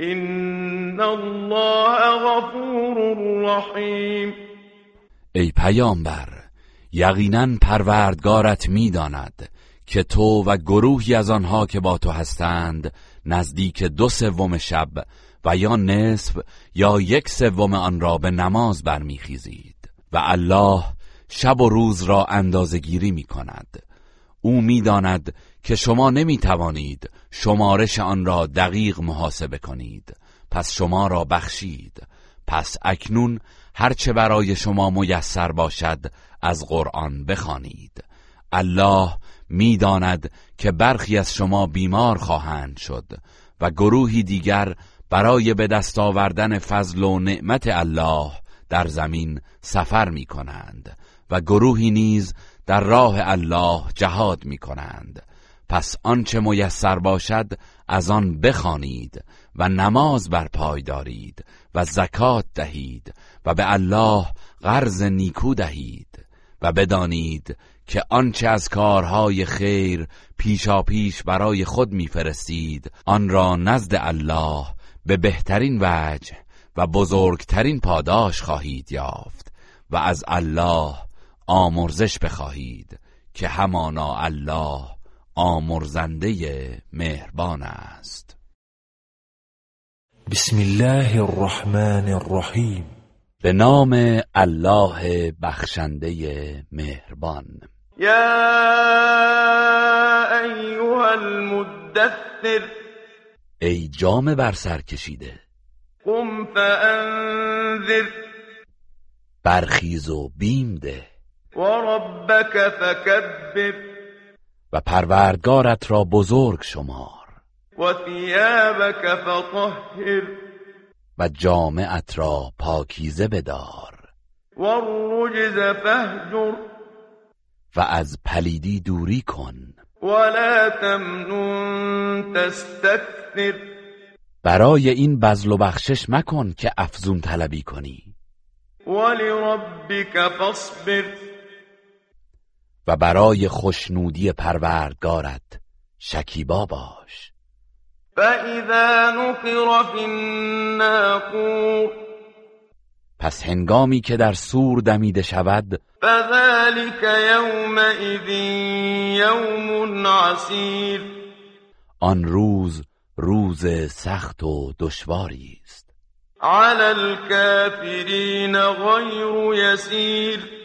این الله غفور رحیم ای پیامبر یقینا پروردگارت می‌داند که تو و گروهی از آنها که با تو هستند نزدیک دو سوم شب و یا نصف یا یک سوم آن را به نماز برمیخیزید و الله شب و روز را اندازگیری می کند او می‌داند که شما نمی توانید شمارش آن را دقیق محاسبه کنید. پس شما را بخشید. پس اکنون هرچه برای شما میسر باشد از قرآن بخوانید. الله می‌داند که برخی از شما بیمار خواهند شد و گروهی دیگر برای به دست آوردن فضل و نعمت الله در زمین سفر می کنند و گروهی نیز در راه الله جهاد می کنند پس آنچه میسر باشد از آن بخوانید و نماز بر پای دارید و زکات دهید و به الله قرض نیکو دهید و بدانید که آنچه از کارهای خیر پیشا پیش برای خود میفرستید آن را نزد الله به بهترین وجه و بزرگترین پاداش خواهید یافت و از الله آمرزش بخواهید که همانا الله آمرزنده مهربان است. بسم الله الرحمن الرحیم. به نام الله بخشنده مهربان. یا ایها المدثر. ای جام بر سر کشیده. قم فانذر. برخیز و بیم ده. و ربک فکبر و پروردگارت را بزرگ شمار. و ثیابک فطهر. و جامعت را پاکیزه بدار. و الرجز فهجر و از پلیدی دوری کن. ولا تمنون تستكثر برای این بذل و بخشش مکن که افزون طلبی کنی. ولربك فاصبر. و برای خوشنودی پروردگارت شکیبا باش. فاذا نقر في الناقور پس هنگامی که در سور دمیده شود فذلك يومئذ يوم عسير آن روز روز سخت و دشواری است. على الكافرين غير يسير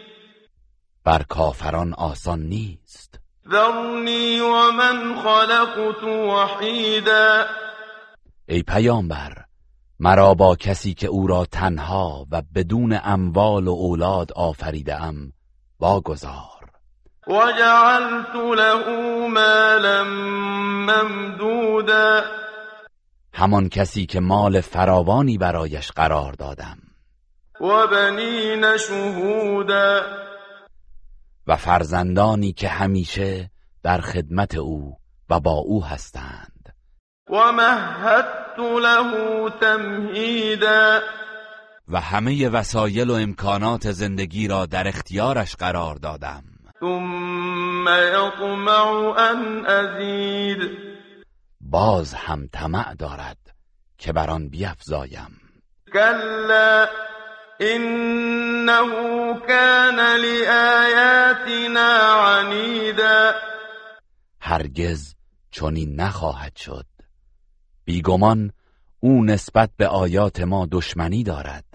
بر کافران آسان نیست. ذرني ومن خلقت وحيدا ای پیامبر مرا با کسی که او را تنها و بدون اموال و اولاد آفریده ام واگذار. وجعلت له مالا ممدودا. همان کسی که مال فراوانی برایش قرار دادم. و بنین شهودا. و فرزندانی که همیشه در خدمت او و با او هستند. و مهدت له تمهیدا. و همه وسایل و امکانات زندگی را در اختیارش قرار دادم. ثم یطمع ان ازید. باز هم طمع دارد که بر آن بیفزایم. کلا. انه كان لآیاتنا عنیدا هرگز چنین نخواهد شد. بیگمان او نسبت به آیات ما دشمنی دارد.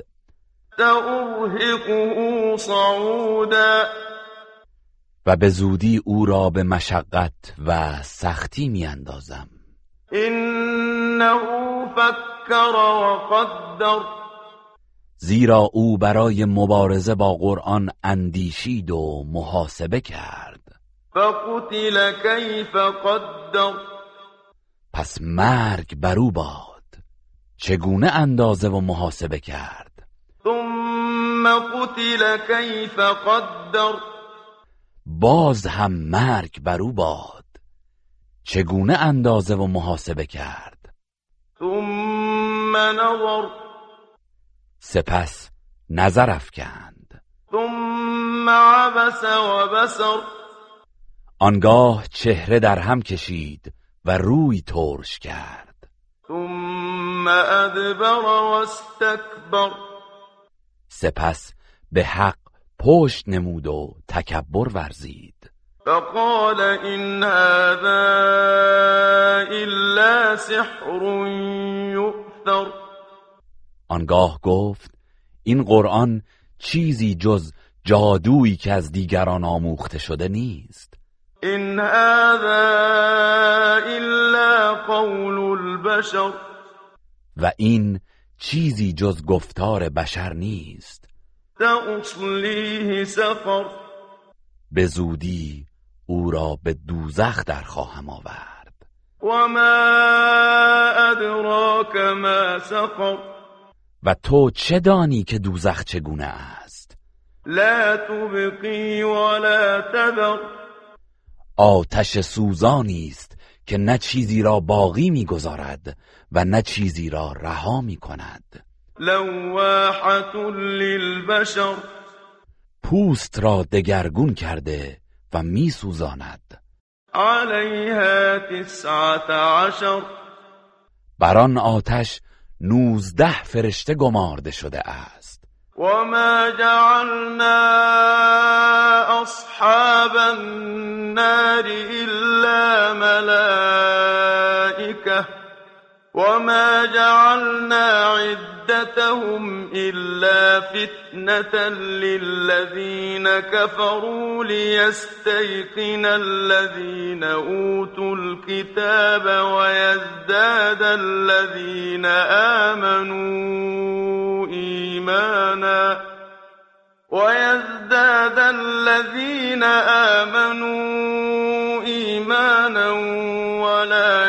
سأرهقه صعودا. و به زودی او را به مشقت و سختی میاندازم. انه فکر و قدر زیرا او برای مبارزه با قرآن اندیشید و محاسبه کرد. فقتل کیف قدر. پس مرگ بر او باد. چگونه اندازه و محاسبه کرد؟ ثم قتل کیف قدر. باز هم مرگ بر او باد. چگونه اندازه و محاسبه کرد؟ ثم نظر. سپس نظر افکند. ثم عبس و بسر. آنگاه چهره در هم کشید و روی ترش کرد. ثم ادبر و استکبر. سپس به حق پشت نمود و تکبر ورزید. فقال این هذا الا سحر یؤثر. آنگاه گفت این قرآن چیزی جز جادویی که از دیگران آموخته شده نیست. این هذا الا قول البشر. و این چیزی جز گفتار بشر نیست. سفر به زودی او را به دوزخ در خواهم آورد. و ما ادراک ما سفر و تو چه دانی که دوزخ چگونه است؟ لا تبقی ولا تذر. آتش سوزانی است که نه چیزی را باقی می‌گذارد و نه چیزی را رها می کند لواحة للبشر. پوست را دگرگون کرده و می سوزاند عليها تسعة عشر. بر آن آتش نوزده فرشته گمارده شده است. وما جعلنا أصحاب النار إلا ملائكة وما جعلنا عدتهم إلا فتنة للذين كفروا ليستيقن الذين أوتوا الكتاب ويزداد الذين آمنوا إيمانا ويزداد الذين آمنوا إيمانا ولا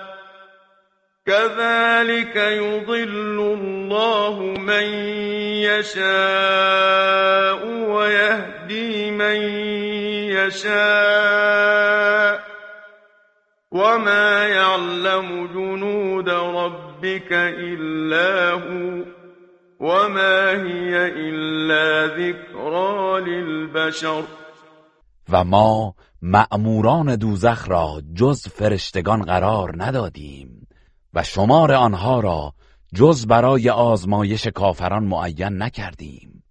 كذلك يضل الله من يشاء ويهدي من يشاء وما يعلم جنود ربك إلا هو وما هي إلا ذكرى للبشر. و ما مأموران دوزخ را جز فرشتگان قرار ندادیم. و شمار آنها را جز برای آزمایش کافران معین نکردیم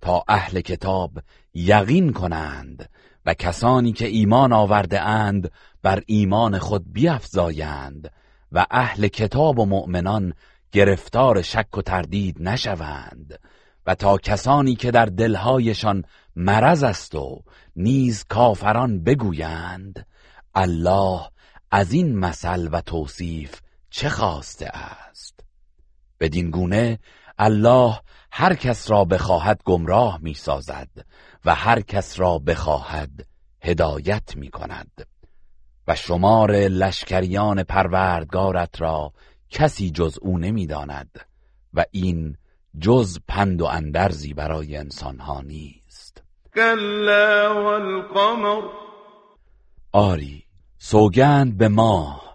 تا اهل کتاب یقین کنند و کسانی که ایمان آورده اند بر ایمان خود بیفزایند و اهل کتاب و مؤمنان گرفتار شک و تردید نشوند و تا کسانی که در دلهایشان مرض است و نیز کافران بگویند الله از این مثل و توصیف چه خواسته است؟ بدین گونه الله هر کس را بخواهد گمراه می سازد و هر کس را بخواهد هدایت می کند و شمار لشکریان پروردگارت را کسی جز او نمی‌داند و این جز پند و اندرزی برای انسانها نیست. كلا والقمر. آری سوگند به ماه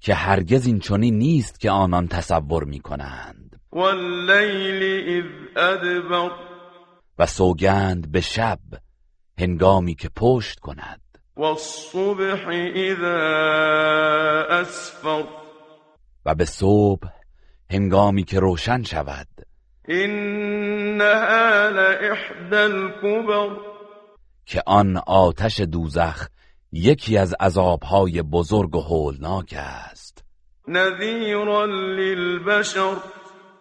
که هرگز این چنین نیست که آنان تصور می کنند والليل إذ أدبر و سوگند به شب هنگامی که پشت کند. إذا أسفر و به صبح هنگامی که روشن شود. إنها لإحدى الكبر. که آن آتش دوزخ یکی از عذابهای بزرگ و هولناک است. نذيرا للبشر.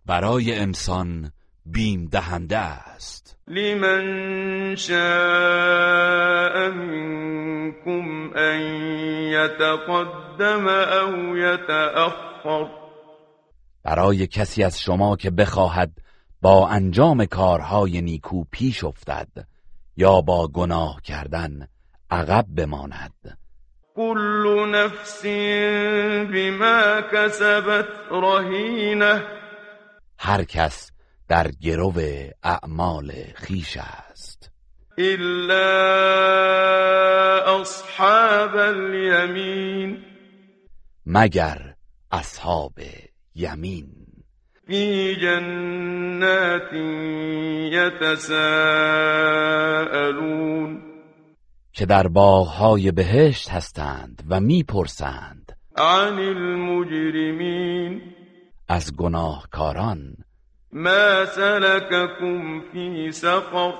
برای انسان بیم دهنده است. لمن شاء منكم أن يتقدم أو يتأخر برای کسی از شما که بخواهد با انجام کارهای نیکو پیش افتد یا با گناه کردن عقب بماند. كل نفس بما كسبت رهينه هر کس در گرو اعمال خیش است. إلا أصحاب اليمين مگر اصحاب یمین. في جنات يتساءلون که در باغهای بهشت هستند و می‌پرسند. عن المجرمين از گناهکاران. ما سلككم في سقر.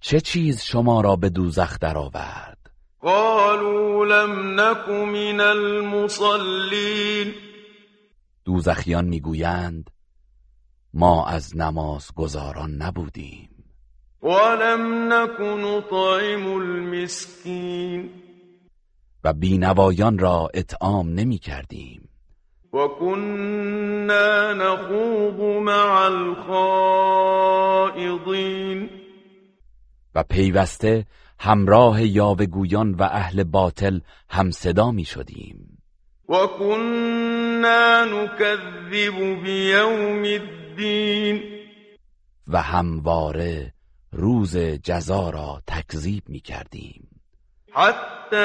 چه چیز شما را به دوزخ درآورد؟ قالوا لم نك من المصلين دوزخیان می‌گویند ما از نماز گزاران نبودیم. ولم نك نطعم المسكين و بینوایان را اطعام نمی کردیم. وكنا نخوض مع الخائضين و پیوسته همراه یاوهگویان و اهل باطل هم صدا می شدیم. وكنا نكذب بيوم الدين و همواره روز جزا را تکذیب می کردیم حتى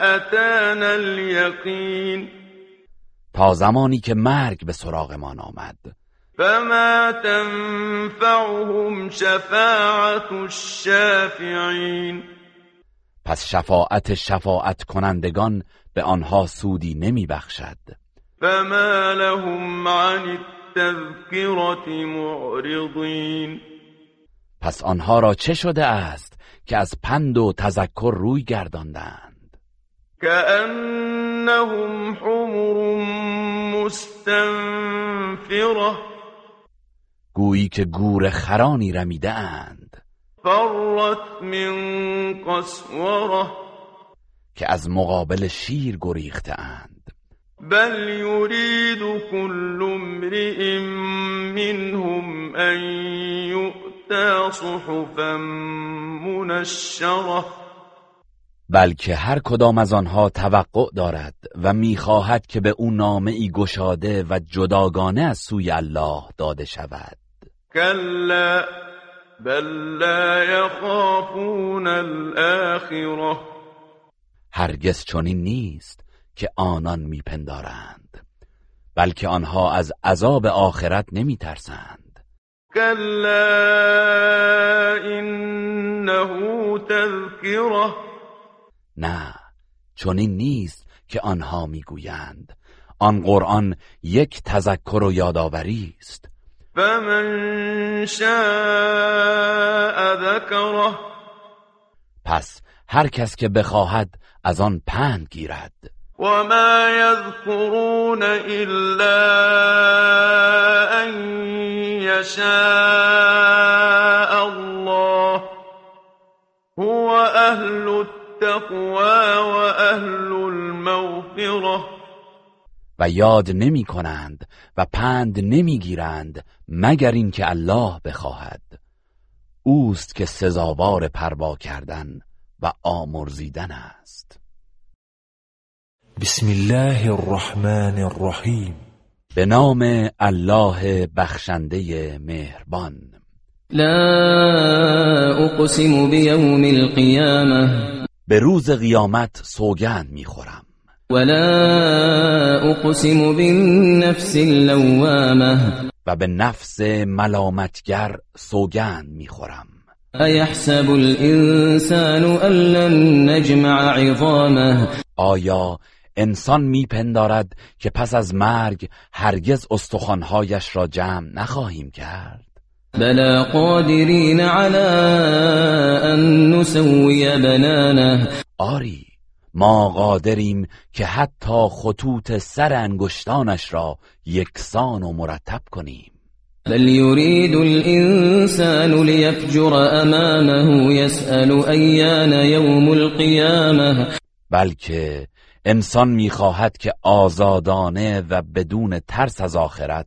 أتانا اليقين. تا زمانی که مرگ به سراغمان آمد. فما تنفعهم شفاعت الشافعین پس شفاعت شفاعت کنندگان به آنها سودی نمی بخشد فما لهم عن التذکرة معرضین پس آنها را چه شده است که از پند و تذکر روی گرداندند؟ كأنهم حمر مستنفرة. گویی که گور خرانی رمیده اند. فرت من قسوره که از مقابل شیر گریخته اند. بل يريد كل امرئ منهم ان يؤتى صحفا منشره بلکه هر کدام از آنها توقع دارد و می‌خواهد که به او نامه ای گشاده و جداگانه از سوی الله داده شود. كلا بل لا يخافون الآخرة. هرگز چنین نیست که آنان میپندارند بلکه آنها از عذاب آخرت نمیترسند. كلا إنه تذكرة نه چنین نیست که آنها می‌گویند. آن قرآن یک تذکر و یادآوری است. فمن شاء ذكره پس هر کس که بخواهد از آن پند گیرد. وما يذكرون إلا أن يشاء الله هو أهل التقوى وأهل المغفرة. و یاد نمی کنند و پند نمی گیرند مگر اینکه الله بخواهد. اوست که سزاوار پروا کردن و آمرزیدن است. بسم الله الرحمن الرحیم به نام الله بخشنده مهربان. لا اقسم بیوم القیامه به روز قیامت سوگند می‌خورم. ولا اقسم بالنفس اللوامه و به نفس ملامتگر سوگند می‌خورم. ایحسب الانسان ان لن نجمع عظامه. آیا انسان میپندارد که پس از مرگ هرگز استخوانهایش را جمع نخواهیم کرد. بلا قادرین على ان نسوی بنانه. آری ما قادریم که حتی خطوط سر انگشتانش را یکسان و مرتب کنیم. بل يريد الانسان ليفجر امامه يسأل ایان یوم القیامه. بلکه انسان می‌خواهد که آزادانه و بدون ترس از آخرت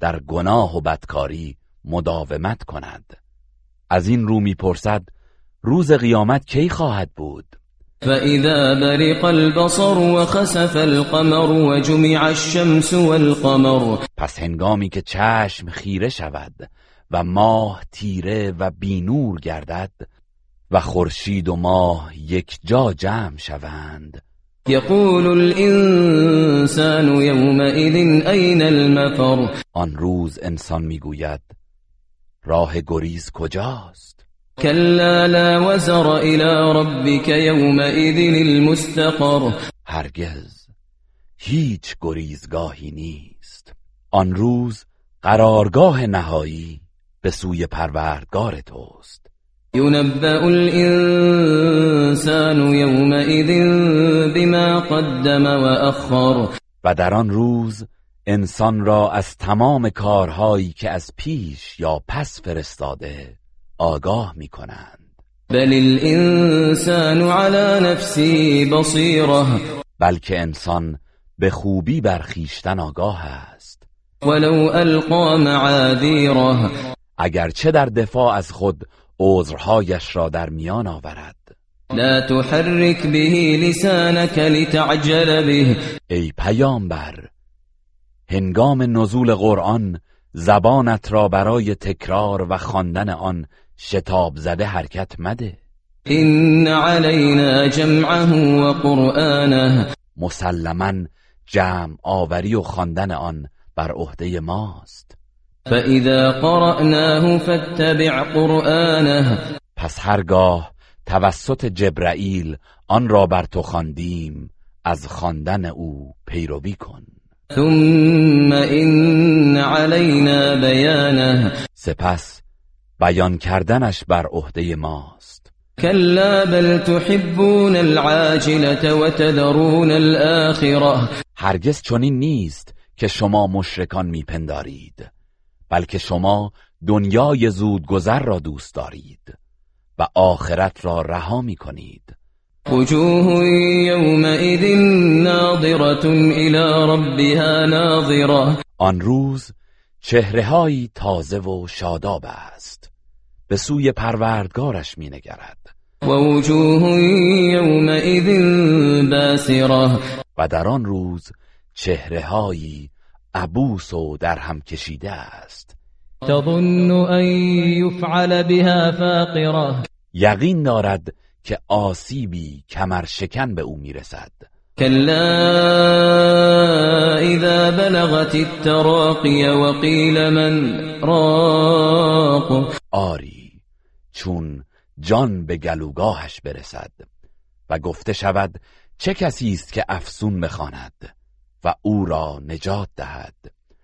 در گناه و بدکاری مداومت کند. از این رو می‌پرسد روز قیامت کی خواهد بود؟ فإذا برق البصر وخسف القمر وجمع الشمس والقمر. پس هنگامی که چشم خیره شود و ماه تیره و بینور گردد و خورشید و ماه یک جا جمع شوند يقول الإنسان يومئذ أين المفر؟ آن روز انسان می‌گوید راه گریز کجاست؟ كلا لا وزر إلى ربك يومئذ المستقر. هرگز هیچ گریزگاهی نیست. آن روز قرارگاه نهایی به سوی پروردگار توست. ينبأ الإنسان يومئذ بما قدم وأخر. و در آن روز انسان را از تمام کارهایی که از پیش یا پس فرستاده آگاه می کنند بل الإنسان على نفسه بصيرة. بلکه انسان به خوبی بر خویشتن آگاه است. ولو ألقى معاذيره. اگرچه در دفاع از خود عذرهایش را در میان آورد. لا تحرك به لسانك لتعجل به. ای پیامبر هنگام نزول قرآن زبانت را برای تکرار و خواندن آن شتاب زده حرکت مده. إن علينا جمعه وقرآنه مسلما جمع آوری و خواندن آن بر عهده ماست. فإذا قرأناه فاتبع قرآنه. پس هرگاه توسط جبرائیل آن را بر تو خواندیم از خواندن او پیروی کن. ثم إن علينا بيانه. سپس بیان کردنش بر عهده ماست. كلا بل تحبون العاجلة وتذرون الآخرة. هرگز چنین نیست که شما مشرکان میپندارید. بلکه شما دنیای زودگذر را دوست دارید و آخرت را رها می کنید. وجوه يومئذ ناظرة إلى ربها ناظرة. آن روز چهرههایی تازه و شاداب است. به سوی پروردگارش می نگرد. ووجوه يومئذ باسرة. و در آن روز چهرههایی عبوس و در هم کشیده است. تظن أن يفعل بها فاقرة یقین دارد که آسیبی کمر شکن به او می‌رسد. كلا إذا بلغت التراقي وقيل من راق. آری چون جان به گلوگاهش برسد و گفته شود چه کسی است که افسون بخواند؟ و او را نجات دهد.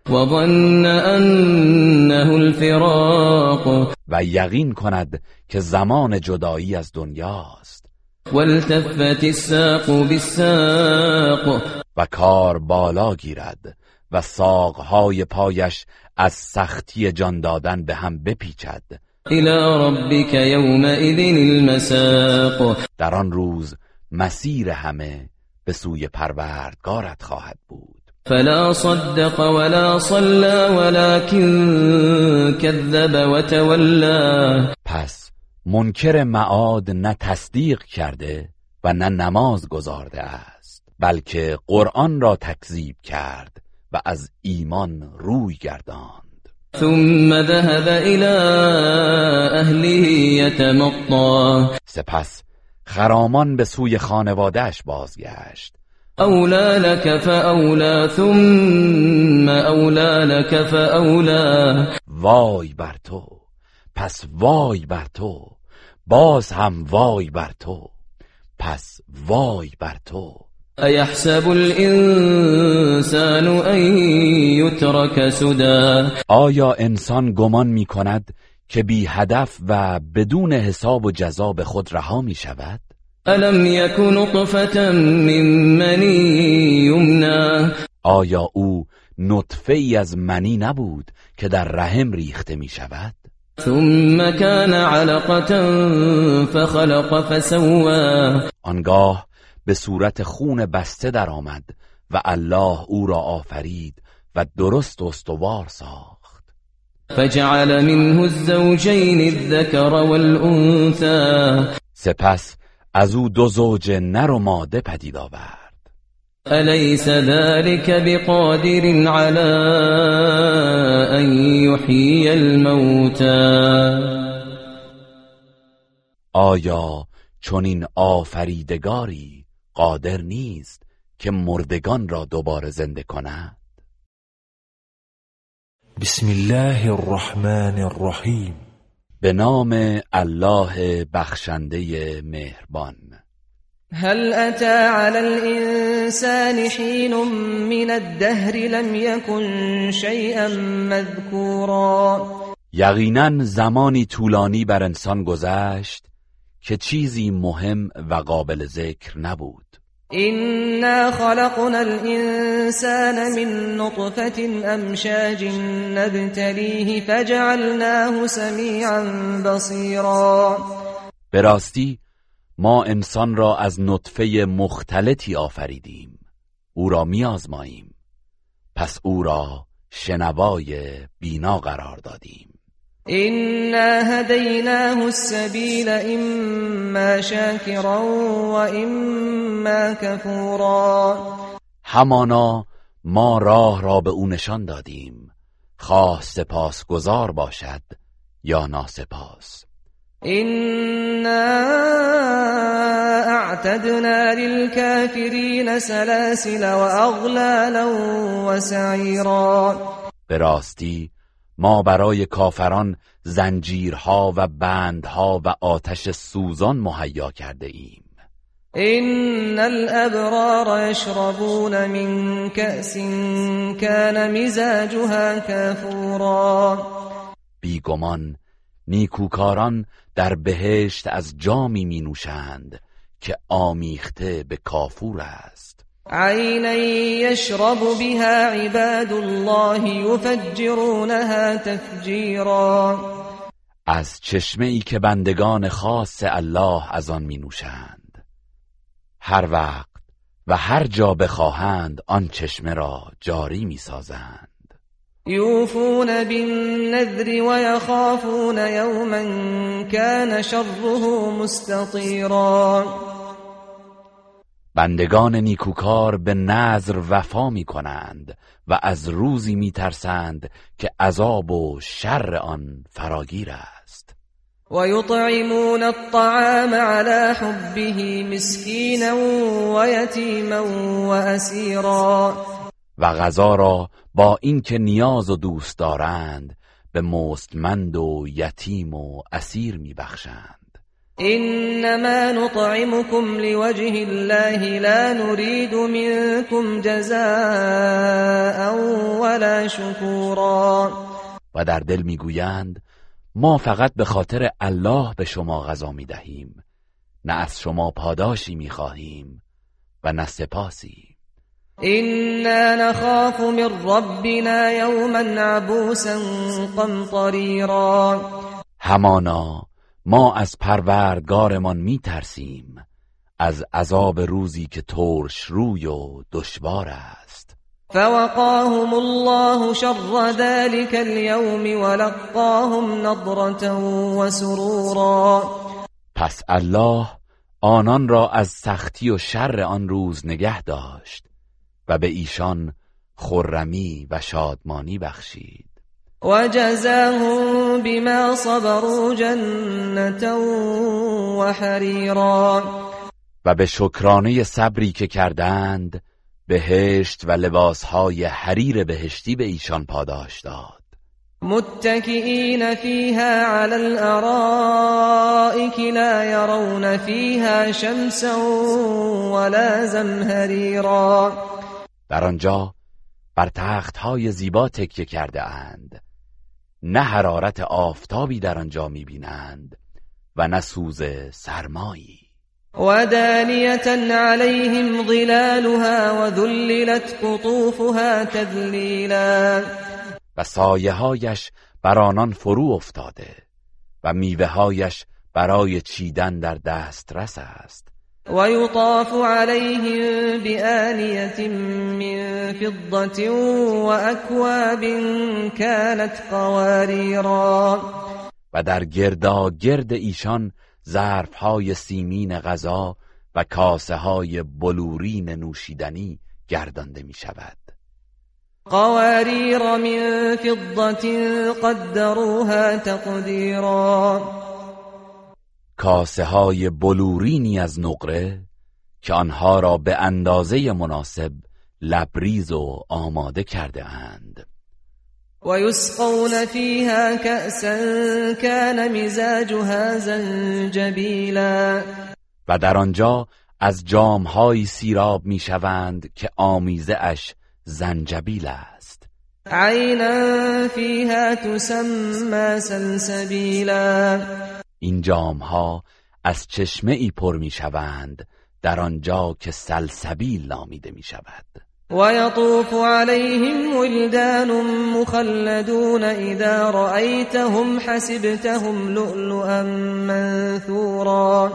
وظن أنه الفراق. و یقین کند که زمان جدایی از دنیاست والتفت الساق بالساق. و کار بالا گیرد و ساقهای پایش از سختی جان دادن به هم بپیچد. إلى ربك يومئذ المساق. در آن روز مسیر همه به سوی پروردگارت خواهد بود. فلا صدق ولا صلى ولكن كذب وتولى. پس منکر معاد نه تصدیق کرده و نه نماز گذارده است بلکه قرآن را تکذیب کرد و از ایمان روی گرداند. ثم ذهب إلى أهله يتمطى. سپس خرامان به سوی خانوادهش بازگشت. أولى لك فأولى ثم أولى لك فأولى. وای بر تو پس وای بر تو باز هم وای بر تو پس وای بر تو. أيحسب الإنسان أن يترك سدى. آیا انسان گمان می کند که بی هدف و بدون حساب و جزا به خود رها می شود؟ ألم يك نطفة من مني يمنى آیا او نطفه ای از منی نبود که در رحم ریخته می شود؟ ثم كان علقة فخلق فسوى آنگاه به صورت خون بسته درآمد و الله او را آفرید و درست استوار ساخت فجعل منه الزوجين الذكر والأنثى. سپس از او دو زوج نر و ماده پدید آورد. أليس ذلك بقادر على أن يحيي الموتى؟ آیا چنین آفریدگاری قادر نیست که مردگان را دوباره زنده کند؟ بسم الله الرحمن الرحیم به نام الله بخشنده مهربان. هل أتى على الإنسان حين من الدهر لم يكن شيئا مذكورا. یقینا زمانی طولانی بر انسان گذشت که چیزی مهم و قابل ذکر نبود. إنا خلقنا الإنسان من نطفة أمشاج نبتليه فجعلناه سميعا بصيرا. به راستی ما انسان را از نطفه مختلطی آفریدیم. او را میازماییم پس او را شنوای بینا قرار دادیم. إنا هديناه السبيل إما شاكرا وإما كفورا. همانا ما راه را به او نشان دادیم. خواه سپاس گذار باشد یا ناسپاس. إنا اعتدنا للكافرین سلاسل واغلالا وسعیرا به راستی ما برای کافران زنجیرها و بندها و آتش سوزان مهیا کرده ایم. إن الأبرار يشربون من كأس كان مزاجها كافورا. بیگمان نیکوکاران در بهشت از جامی می نوشند که آمیخته به کافور است. عینا یشرب بها عباد الله یفجرونها تفجیرا از چشمه ای که بندگان خاص الله از آن می نوشند هر وقت و هر جا بخواهند آن چشمه را جاری می سازند یوفون بالنذر ويخافون یوما كان شره مستطیرا. بندگان نیکوکار به نظر وفا می کنند و از روزی می ترسند که عذاب و شر آن فراگیر است. و یطعمون الطعام على حبه مسکینا و یتیما و اسیرا و غذا را با اینکه نیاز و دوست دارند به مستمند و یتیم و اسیر میبخشند. انما نطعمكم لوجه الله لا نريد منكم جزاء ولا شكورا. و در دل می‌گویند ما فقط به خاطر الله به شما غذا می‌دهیم. نه از شما پاداشی می‌خواهیم و نه سپاسی. إنا نخاف من ربنا يوما عبوسا قمطريرا همانا ما از پروردگارمان می ترسیم از عذاب روزی که ترش روی و دشوار است. فوقاهم الله شر ذلك اليوم ولقاهم نضرة وسرورا. پس الله آنان را از سختی و شر آن روز نگه داشت و به ایشان خرمی و شادمانی بخشید. و جزاهم بما صبروا جنتا و حریرا و به شکرانه صبری که کردند بهشت و لباسهای حریر بهشتی به ایشان پاداش داد. متكئين فيها على الارائك لا يرون فيها شمسا ولا زمهريرا در آنجا بر تخت های زیبا تکیه کرده اند. نه حرارت آفتابی در آنجا می‌بینند و نه سوز سرمایی. و دانیتا علیهم ظلالها و ذللت قطوفها تذلیلا و سایه هایش بر آنان فرو افتاده و میوه هایش برای چیدن در دسترس است. ويطاف عليهم بآنية من فضة وأكواب كانت قواريرا. و در گردا گرد ایشان ظرف های سیمین غذا و کاسه های بلورین نوشیدنی گردانده می شود قواریر من فضة قدروها تقدیرا. کاسه های بلورینی از نقره که آنها را به اندازه مناسب لبریز و آماده کرده اند. و یسقون فیها کأسا کان مزاجها زنجبیلا و در آنجا از جامهایی سیراب می‌شوند که آمیزه اش زنجبیل است. عینا فیها تسمى سلسبیلا این جام ها از چشمه ای پر می شوند در آنجا که سلسبیل نامیده می شود و یطوف علیهم ولدان مخلدون اذا رأیتهم حسبتهم لؤلؤا منثورا.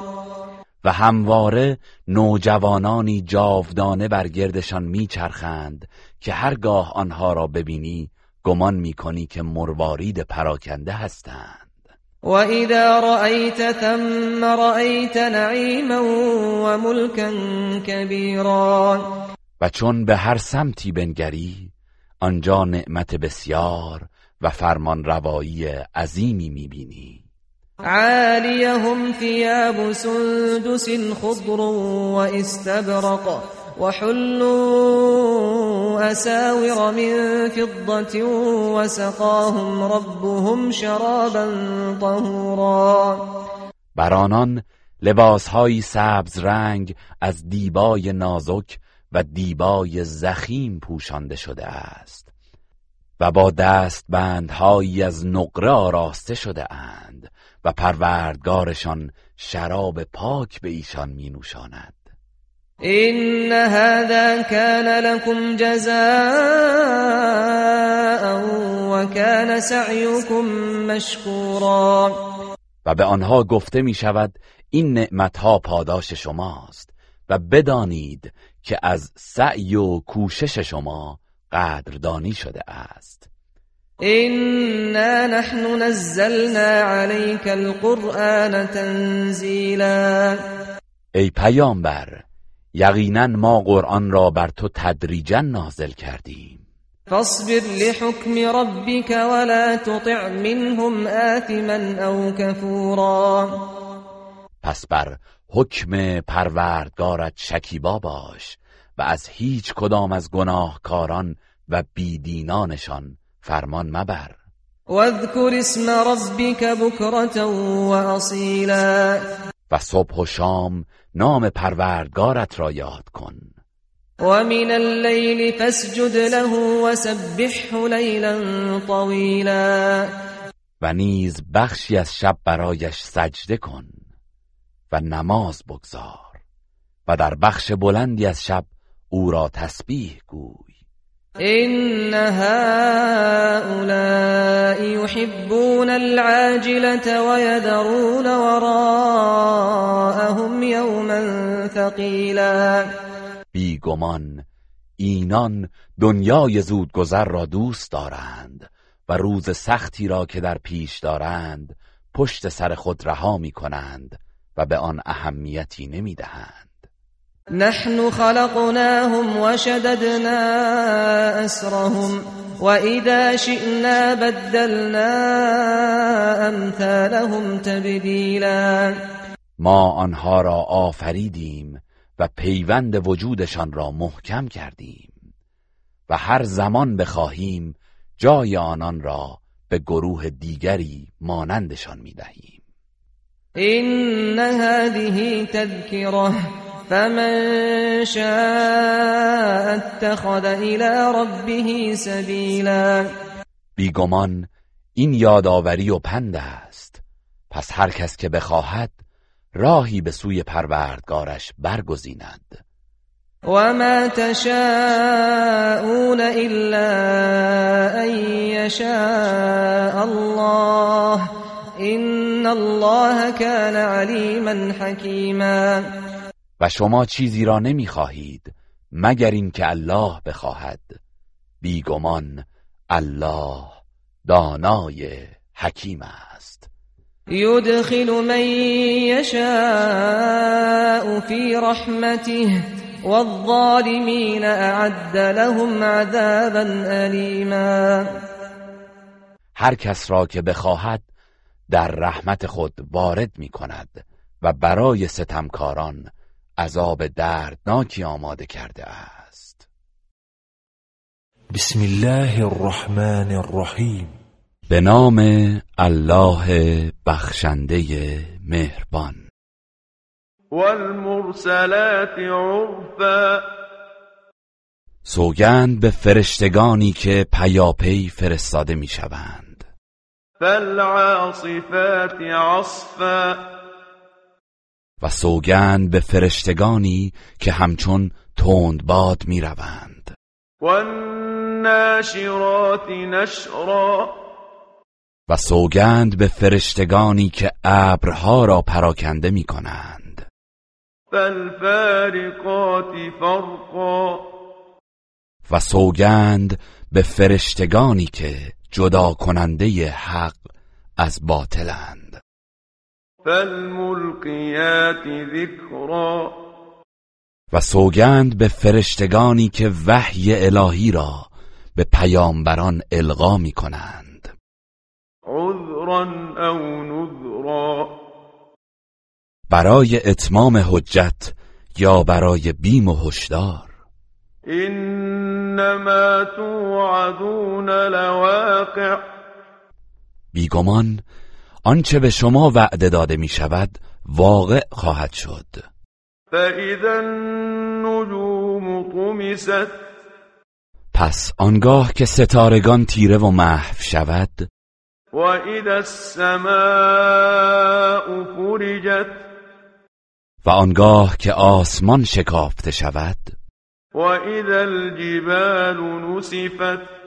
و همواره نوجوانانی جاودانه بر گردشان میچرخند که هرگاه آنها را ببینی گمان می‌کنی که مروارید پراکنده هستند. وإذا رأيت ثم رأيت نعيما وملكا كبيرا. و چون به هر سمتی بنگری آنجا نعمت بسیار و فرمان روایی عظیمی می‌بینی. عاليهم ثياب سندس خضر واستبرق وحلوا أساور من فضة وسقاهم ربهم شرابا طهورا. بر آنان لباسهایی سبز رنگ از دیبای نازک و دیبای زخیم پوشانده شده است و با دستبندهایی از نقره آراسته شده اند و پروردگارشان شراب پاک به ایشان می نوشاند إن هذا كان لكم جزاء وكان سعيكم مشكورا. و به آنها گفته می شود این نعمتها پاداش شماست و بدانید که از سعی و کوشش شما قدردانی شده است. إنا نحن نزلنا عليك القرآن تنزيلا. ای پیامبر یقینا ما قرآن را بر تو تدریجا نازل کردیم. فاصبر لحكم ربك ولا تطع منهم آثما أو كفورا پس بر حکم پروردگارت شکیبا باش و از هیچ کدام از گناهکاران و بیدینانشان فرمان مبر. واذكر اسم ربك بكرة وأصيلا و صبح و شام نام پروردگارت را یاد کن. ومن الليل فاسجد له وسبحه ليلا طويلا. و نیز بخشی از شب برایش سجده کن و نماز بگذار و در بخش بلندی از شب او را تسبیح گوی. إن هؤلاء يحبون العاجلة ويذرون وراءهم ثقيلا. بیگمان اینان دنیای زودگذر را دوست دارند و روز سختی را که در پیش دارند پشت سر خود رها می کنند و به آن اهمیتی نمی دهند نحن خلقناهم وشددنا أسرهم وإذا شئنا بدلنا أمثالهم تبديلا. ما آنها را آفریدیم و پیوند وجودشان را محکم کردیم و هر زمان بخواهیم جای آنان را به گروه دیگری مانندشان می دهیم إن هذه تذكرة فمن شاء اتخذ إلى ربه سبيلا. بیگمان این یادآوری و پند است. پس هر کس که بخواهد راهی به سوی پروردگارش برگزیند. وما تشاءون إلا أن يشاء الله إن الله كان عليما حكيما. و شما چیزی را نمی‌خواهید مگر اینکه الله بخواهد. بیگمان الله دانای حکیم است. يدخل من يشاء في رحمته والظالمين أعد لهم عذابا أليما هر کس را که بخواهد در رحمت خود وارد می کند و برای ستمکاران عذاب دردناکی آماده کرده است. بسم الله الرحمن الرحیم. به نام الله بخشنده مهربان. والمرسلات عرفا. سوگند به فرشتگانی که پیاپی فرستاده می‌شوند. فالعاصفات عصفا. و سوگند به فرشتگانی که همچون تندباد می‌روند. والناشرات نشرا. و سوگند به فرشتگانی که ابرها را پراکنده می کنند فالفارقات فرقا. و سوگند به فرشتگانی که جدا کننده حق از باطلند. فالملقیات ذکرا و سوگند به فرشتگانی که وحی الهی را به پیامبران القا می کنند. عذرا او نذرا. برای اتمام حجت یا برای بیم و هشدار. انما توعدون لواقع. بیگمان آنچه به شما وعده داده می شود واقع خواهد شد. فاذا النجوم طمست پس آنگاه که ستارگان تیره و محو شود واذا السماء فرجت و آنگاه که آسمان شکافته شود واذا الجبال نسفت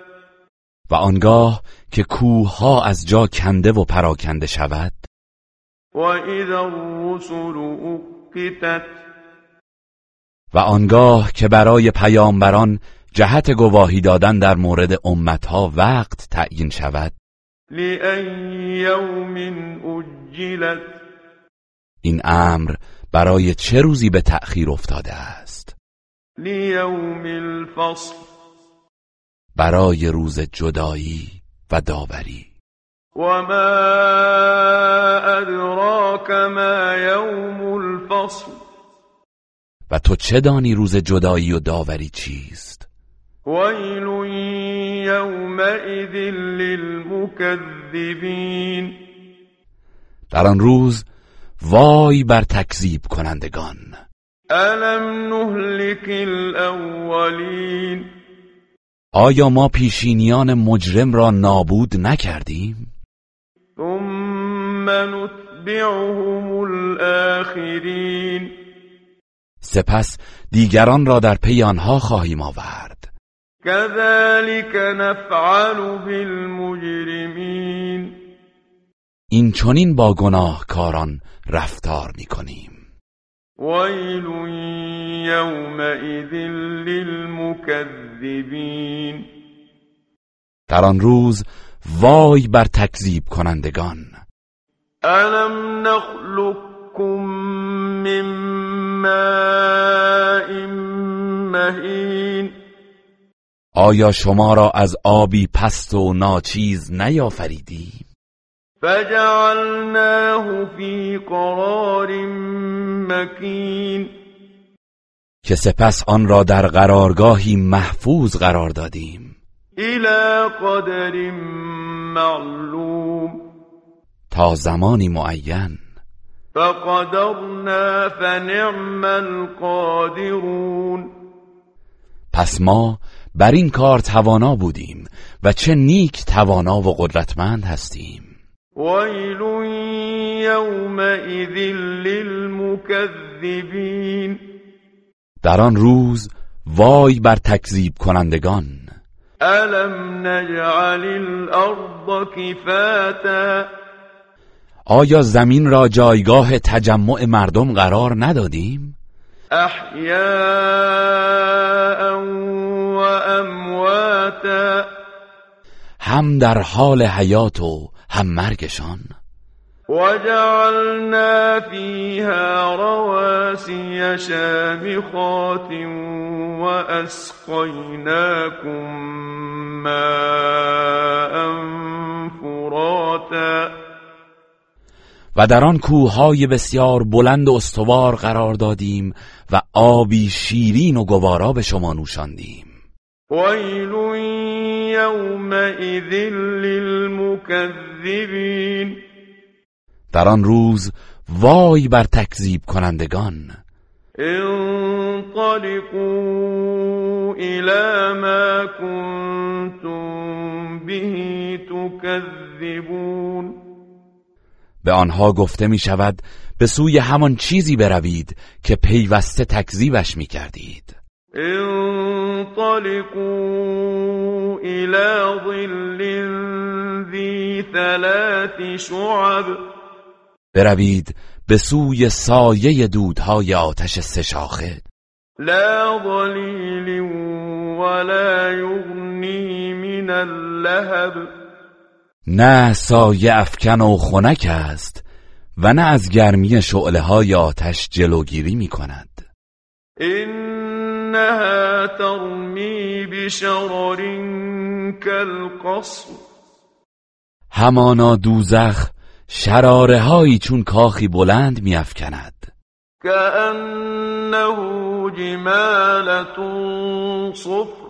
و آنگاه که کوه ها از جا کنده و پراکنده شود. واذا الرسل اقتت. و آنگاه که برای پیامبران جهت گواهی دادن در مورد امتها وقت تعیین شود. يوم اجلت این امر برای چه روزی به تأخیر افتاده است؟ لیوم الفصل. برای روز جدایی و داوری. وما ادراك ما يوم الفصل؟ و تو چه دانی روز جدایی و داوری چیست؟ ويل يومئذ للمكذبين. در آن روز وای بر تکذیب کنندگان. ألم نهلك الأولين؟ آیا ما پیشینیان مجرم را نابود نکردیم؟ ثم نتبعهم الآخرين سپس دیگران را در پی آنها خواهیم آورد. كذلك نفعل بالمجرمين این چنین با گناهکاران رفتار می‌کنیم. ويل يومئذ للمكذبين. در آن روز وای بر تکذیب کنندگان. ألم نخلقكم من ماء مهين. آیا شما را از آبی پست و ناچیز نیافریدیم؟ فجعلناه في قرار مكين. که سپس آن را در قرارگاهی محفوظ قرار دادیم. إلى قدر معلوم. تا زمانی معین. فقدرنا فنعم القادرون. پس ما بر این کار توانا بودیم و چه نیک توانا و قدرتمند هستیم. ويل يومئذ للمكذبين در آن روز وای بر تکذیب کنندگان. ألم نجعل الأرض كفاتا آیا زمین را جایگاه تجمع مردم قرار ندادیم؟ أحياء وأمواتا هم در حال حیات و هم مرگشان. وجعلنا فيها رواسي شامخات وأسقيناكم ماء فراتا. و در آن کوههای بسیار بلند و استوار قرار دادیم و آبی شیرین و گوارا به شما نوشاندیم. ويل يومئذ للمكذبين در آن روز وای بر تکذیب کنندگان. انطلقوا إلى ما كنتم به تكذبون. به آنها گفته می شود به سوی همان چیزی بروید که پیوسته تکذیبش می کردید. انطلقوا إلى ظل ذي ثلاث شعب. بروید به سوی سایه دودهای آتش سشاخه لا ظليل ولا يغني من اللهب. نه سایه افکن و خنک است و نه از گرمی شعله های آتش جلوگیری می کند إنها ترمي بشرر كالقصر. همانا دوزخ شراره هایی چون کاخی بلند میافکند. كأنه جمالة صفر.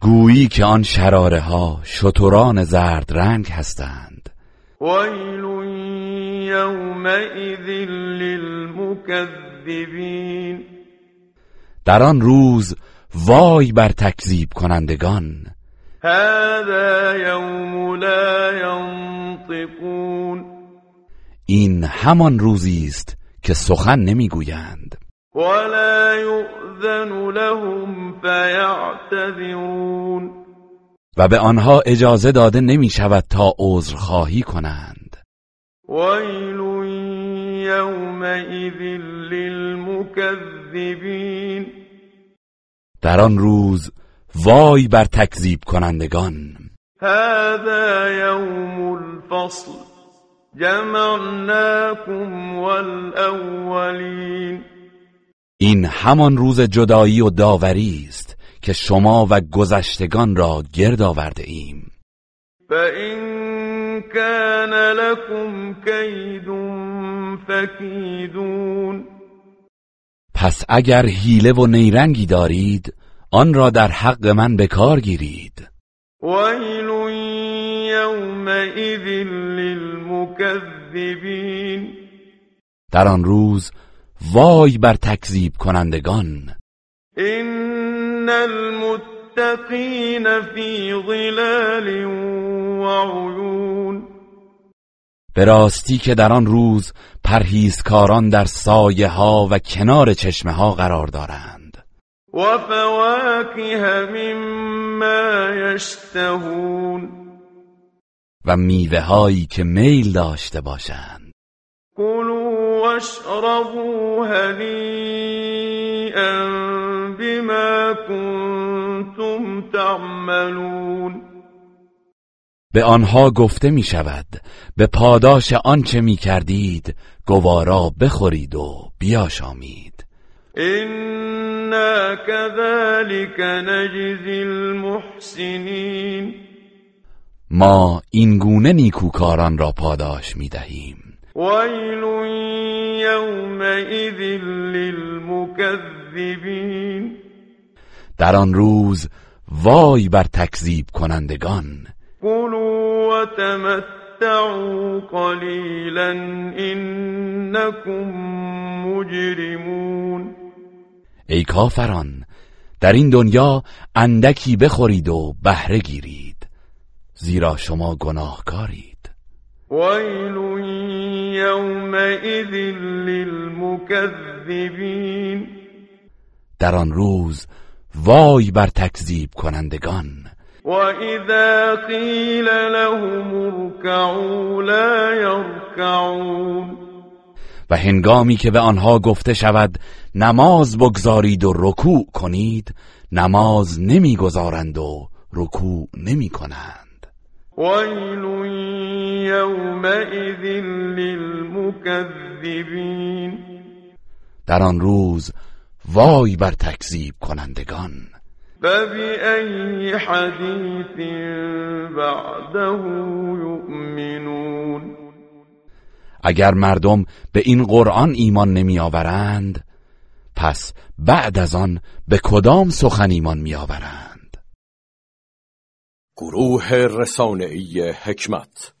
گویی که آن شراره ها شتران زرد رنگ هستند. ويل يومئذ للمكذبين. در آن روز وای بر تکذیب کنندگان. هذا يوم لا ينطقون این همان روزی است که سخن نمی‌گویند. ولا يؤذن لهم فيعتذرون و به آنها اجازه داده نمی شود تا عذرخواهی کنند. ويل يومئذ للمكذبين. در آن روز وای بر تکذیب کنندگان. هذا يوم الفصل. جمعناكم والأولين. این همان روز جدایی و داوری است که شما و گذشتگان را گرد آورده ایم. فإن كان لكم كيد فكيدون پس اگر حیله و نیرنگی دارید آن را در حق من به کار گیرید. ويل يومئذ للمكذبين در آن روز وای بر تکذیب کنندگان. إن المتقين في ظلال وعيون به راستی که در آن روز پرهیزکاران در سایه ها و کنار چشمه ها قرار دارند. وفواكه مما يشتهون و میوه هایی که میل داشته باشند. كلوا واشربوا هنيئا بما كنتم تعملون. به آنها گفته می شود به پاداش آنچه می کردید گوارا بخورید و بیاشامید. إنا كذلك نجزي المحسنين ما این گونه نیکوکاران را پاداش می دهیم ويل يومئذ للمكذبين. در آن روز وای بر تکذیب کنندگان. كلوا وتمتعوا قليلا إنكم مجرمون. ای کافران در این دنیا اندکی بخورید و بهره گیرید زیرا شما گناهکارید. ويل يومئذ للمكذبين. در آن روز وای بر تکذیب کنندگان. وإذا قيل لهم اركعوا لا يركعون و هنگامی که به آنها گفته شود نماز بگذارید و رکوع کنید نماز نمی‌گذارند و رکوع نمی کنند ويل يومئذ للمكذبين در آن روز وای بر تکذیب کنندگان. فبأي حديث بعده يؤمنون اگر مردم به این قرآن ایمان نمی آورند پس بعد از آن به کدام سخن ایمان می آورند گروه رسانه‌ای حکمت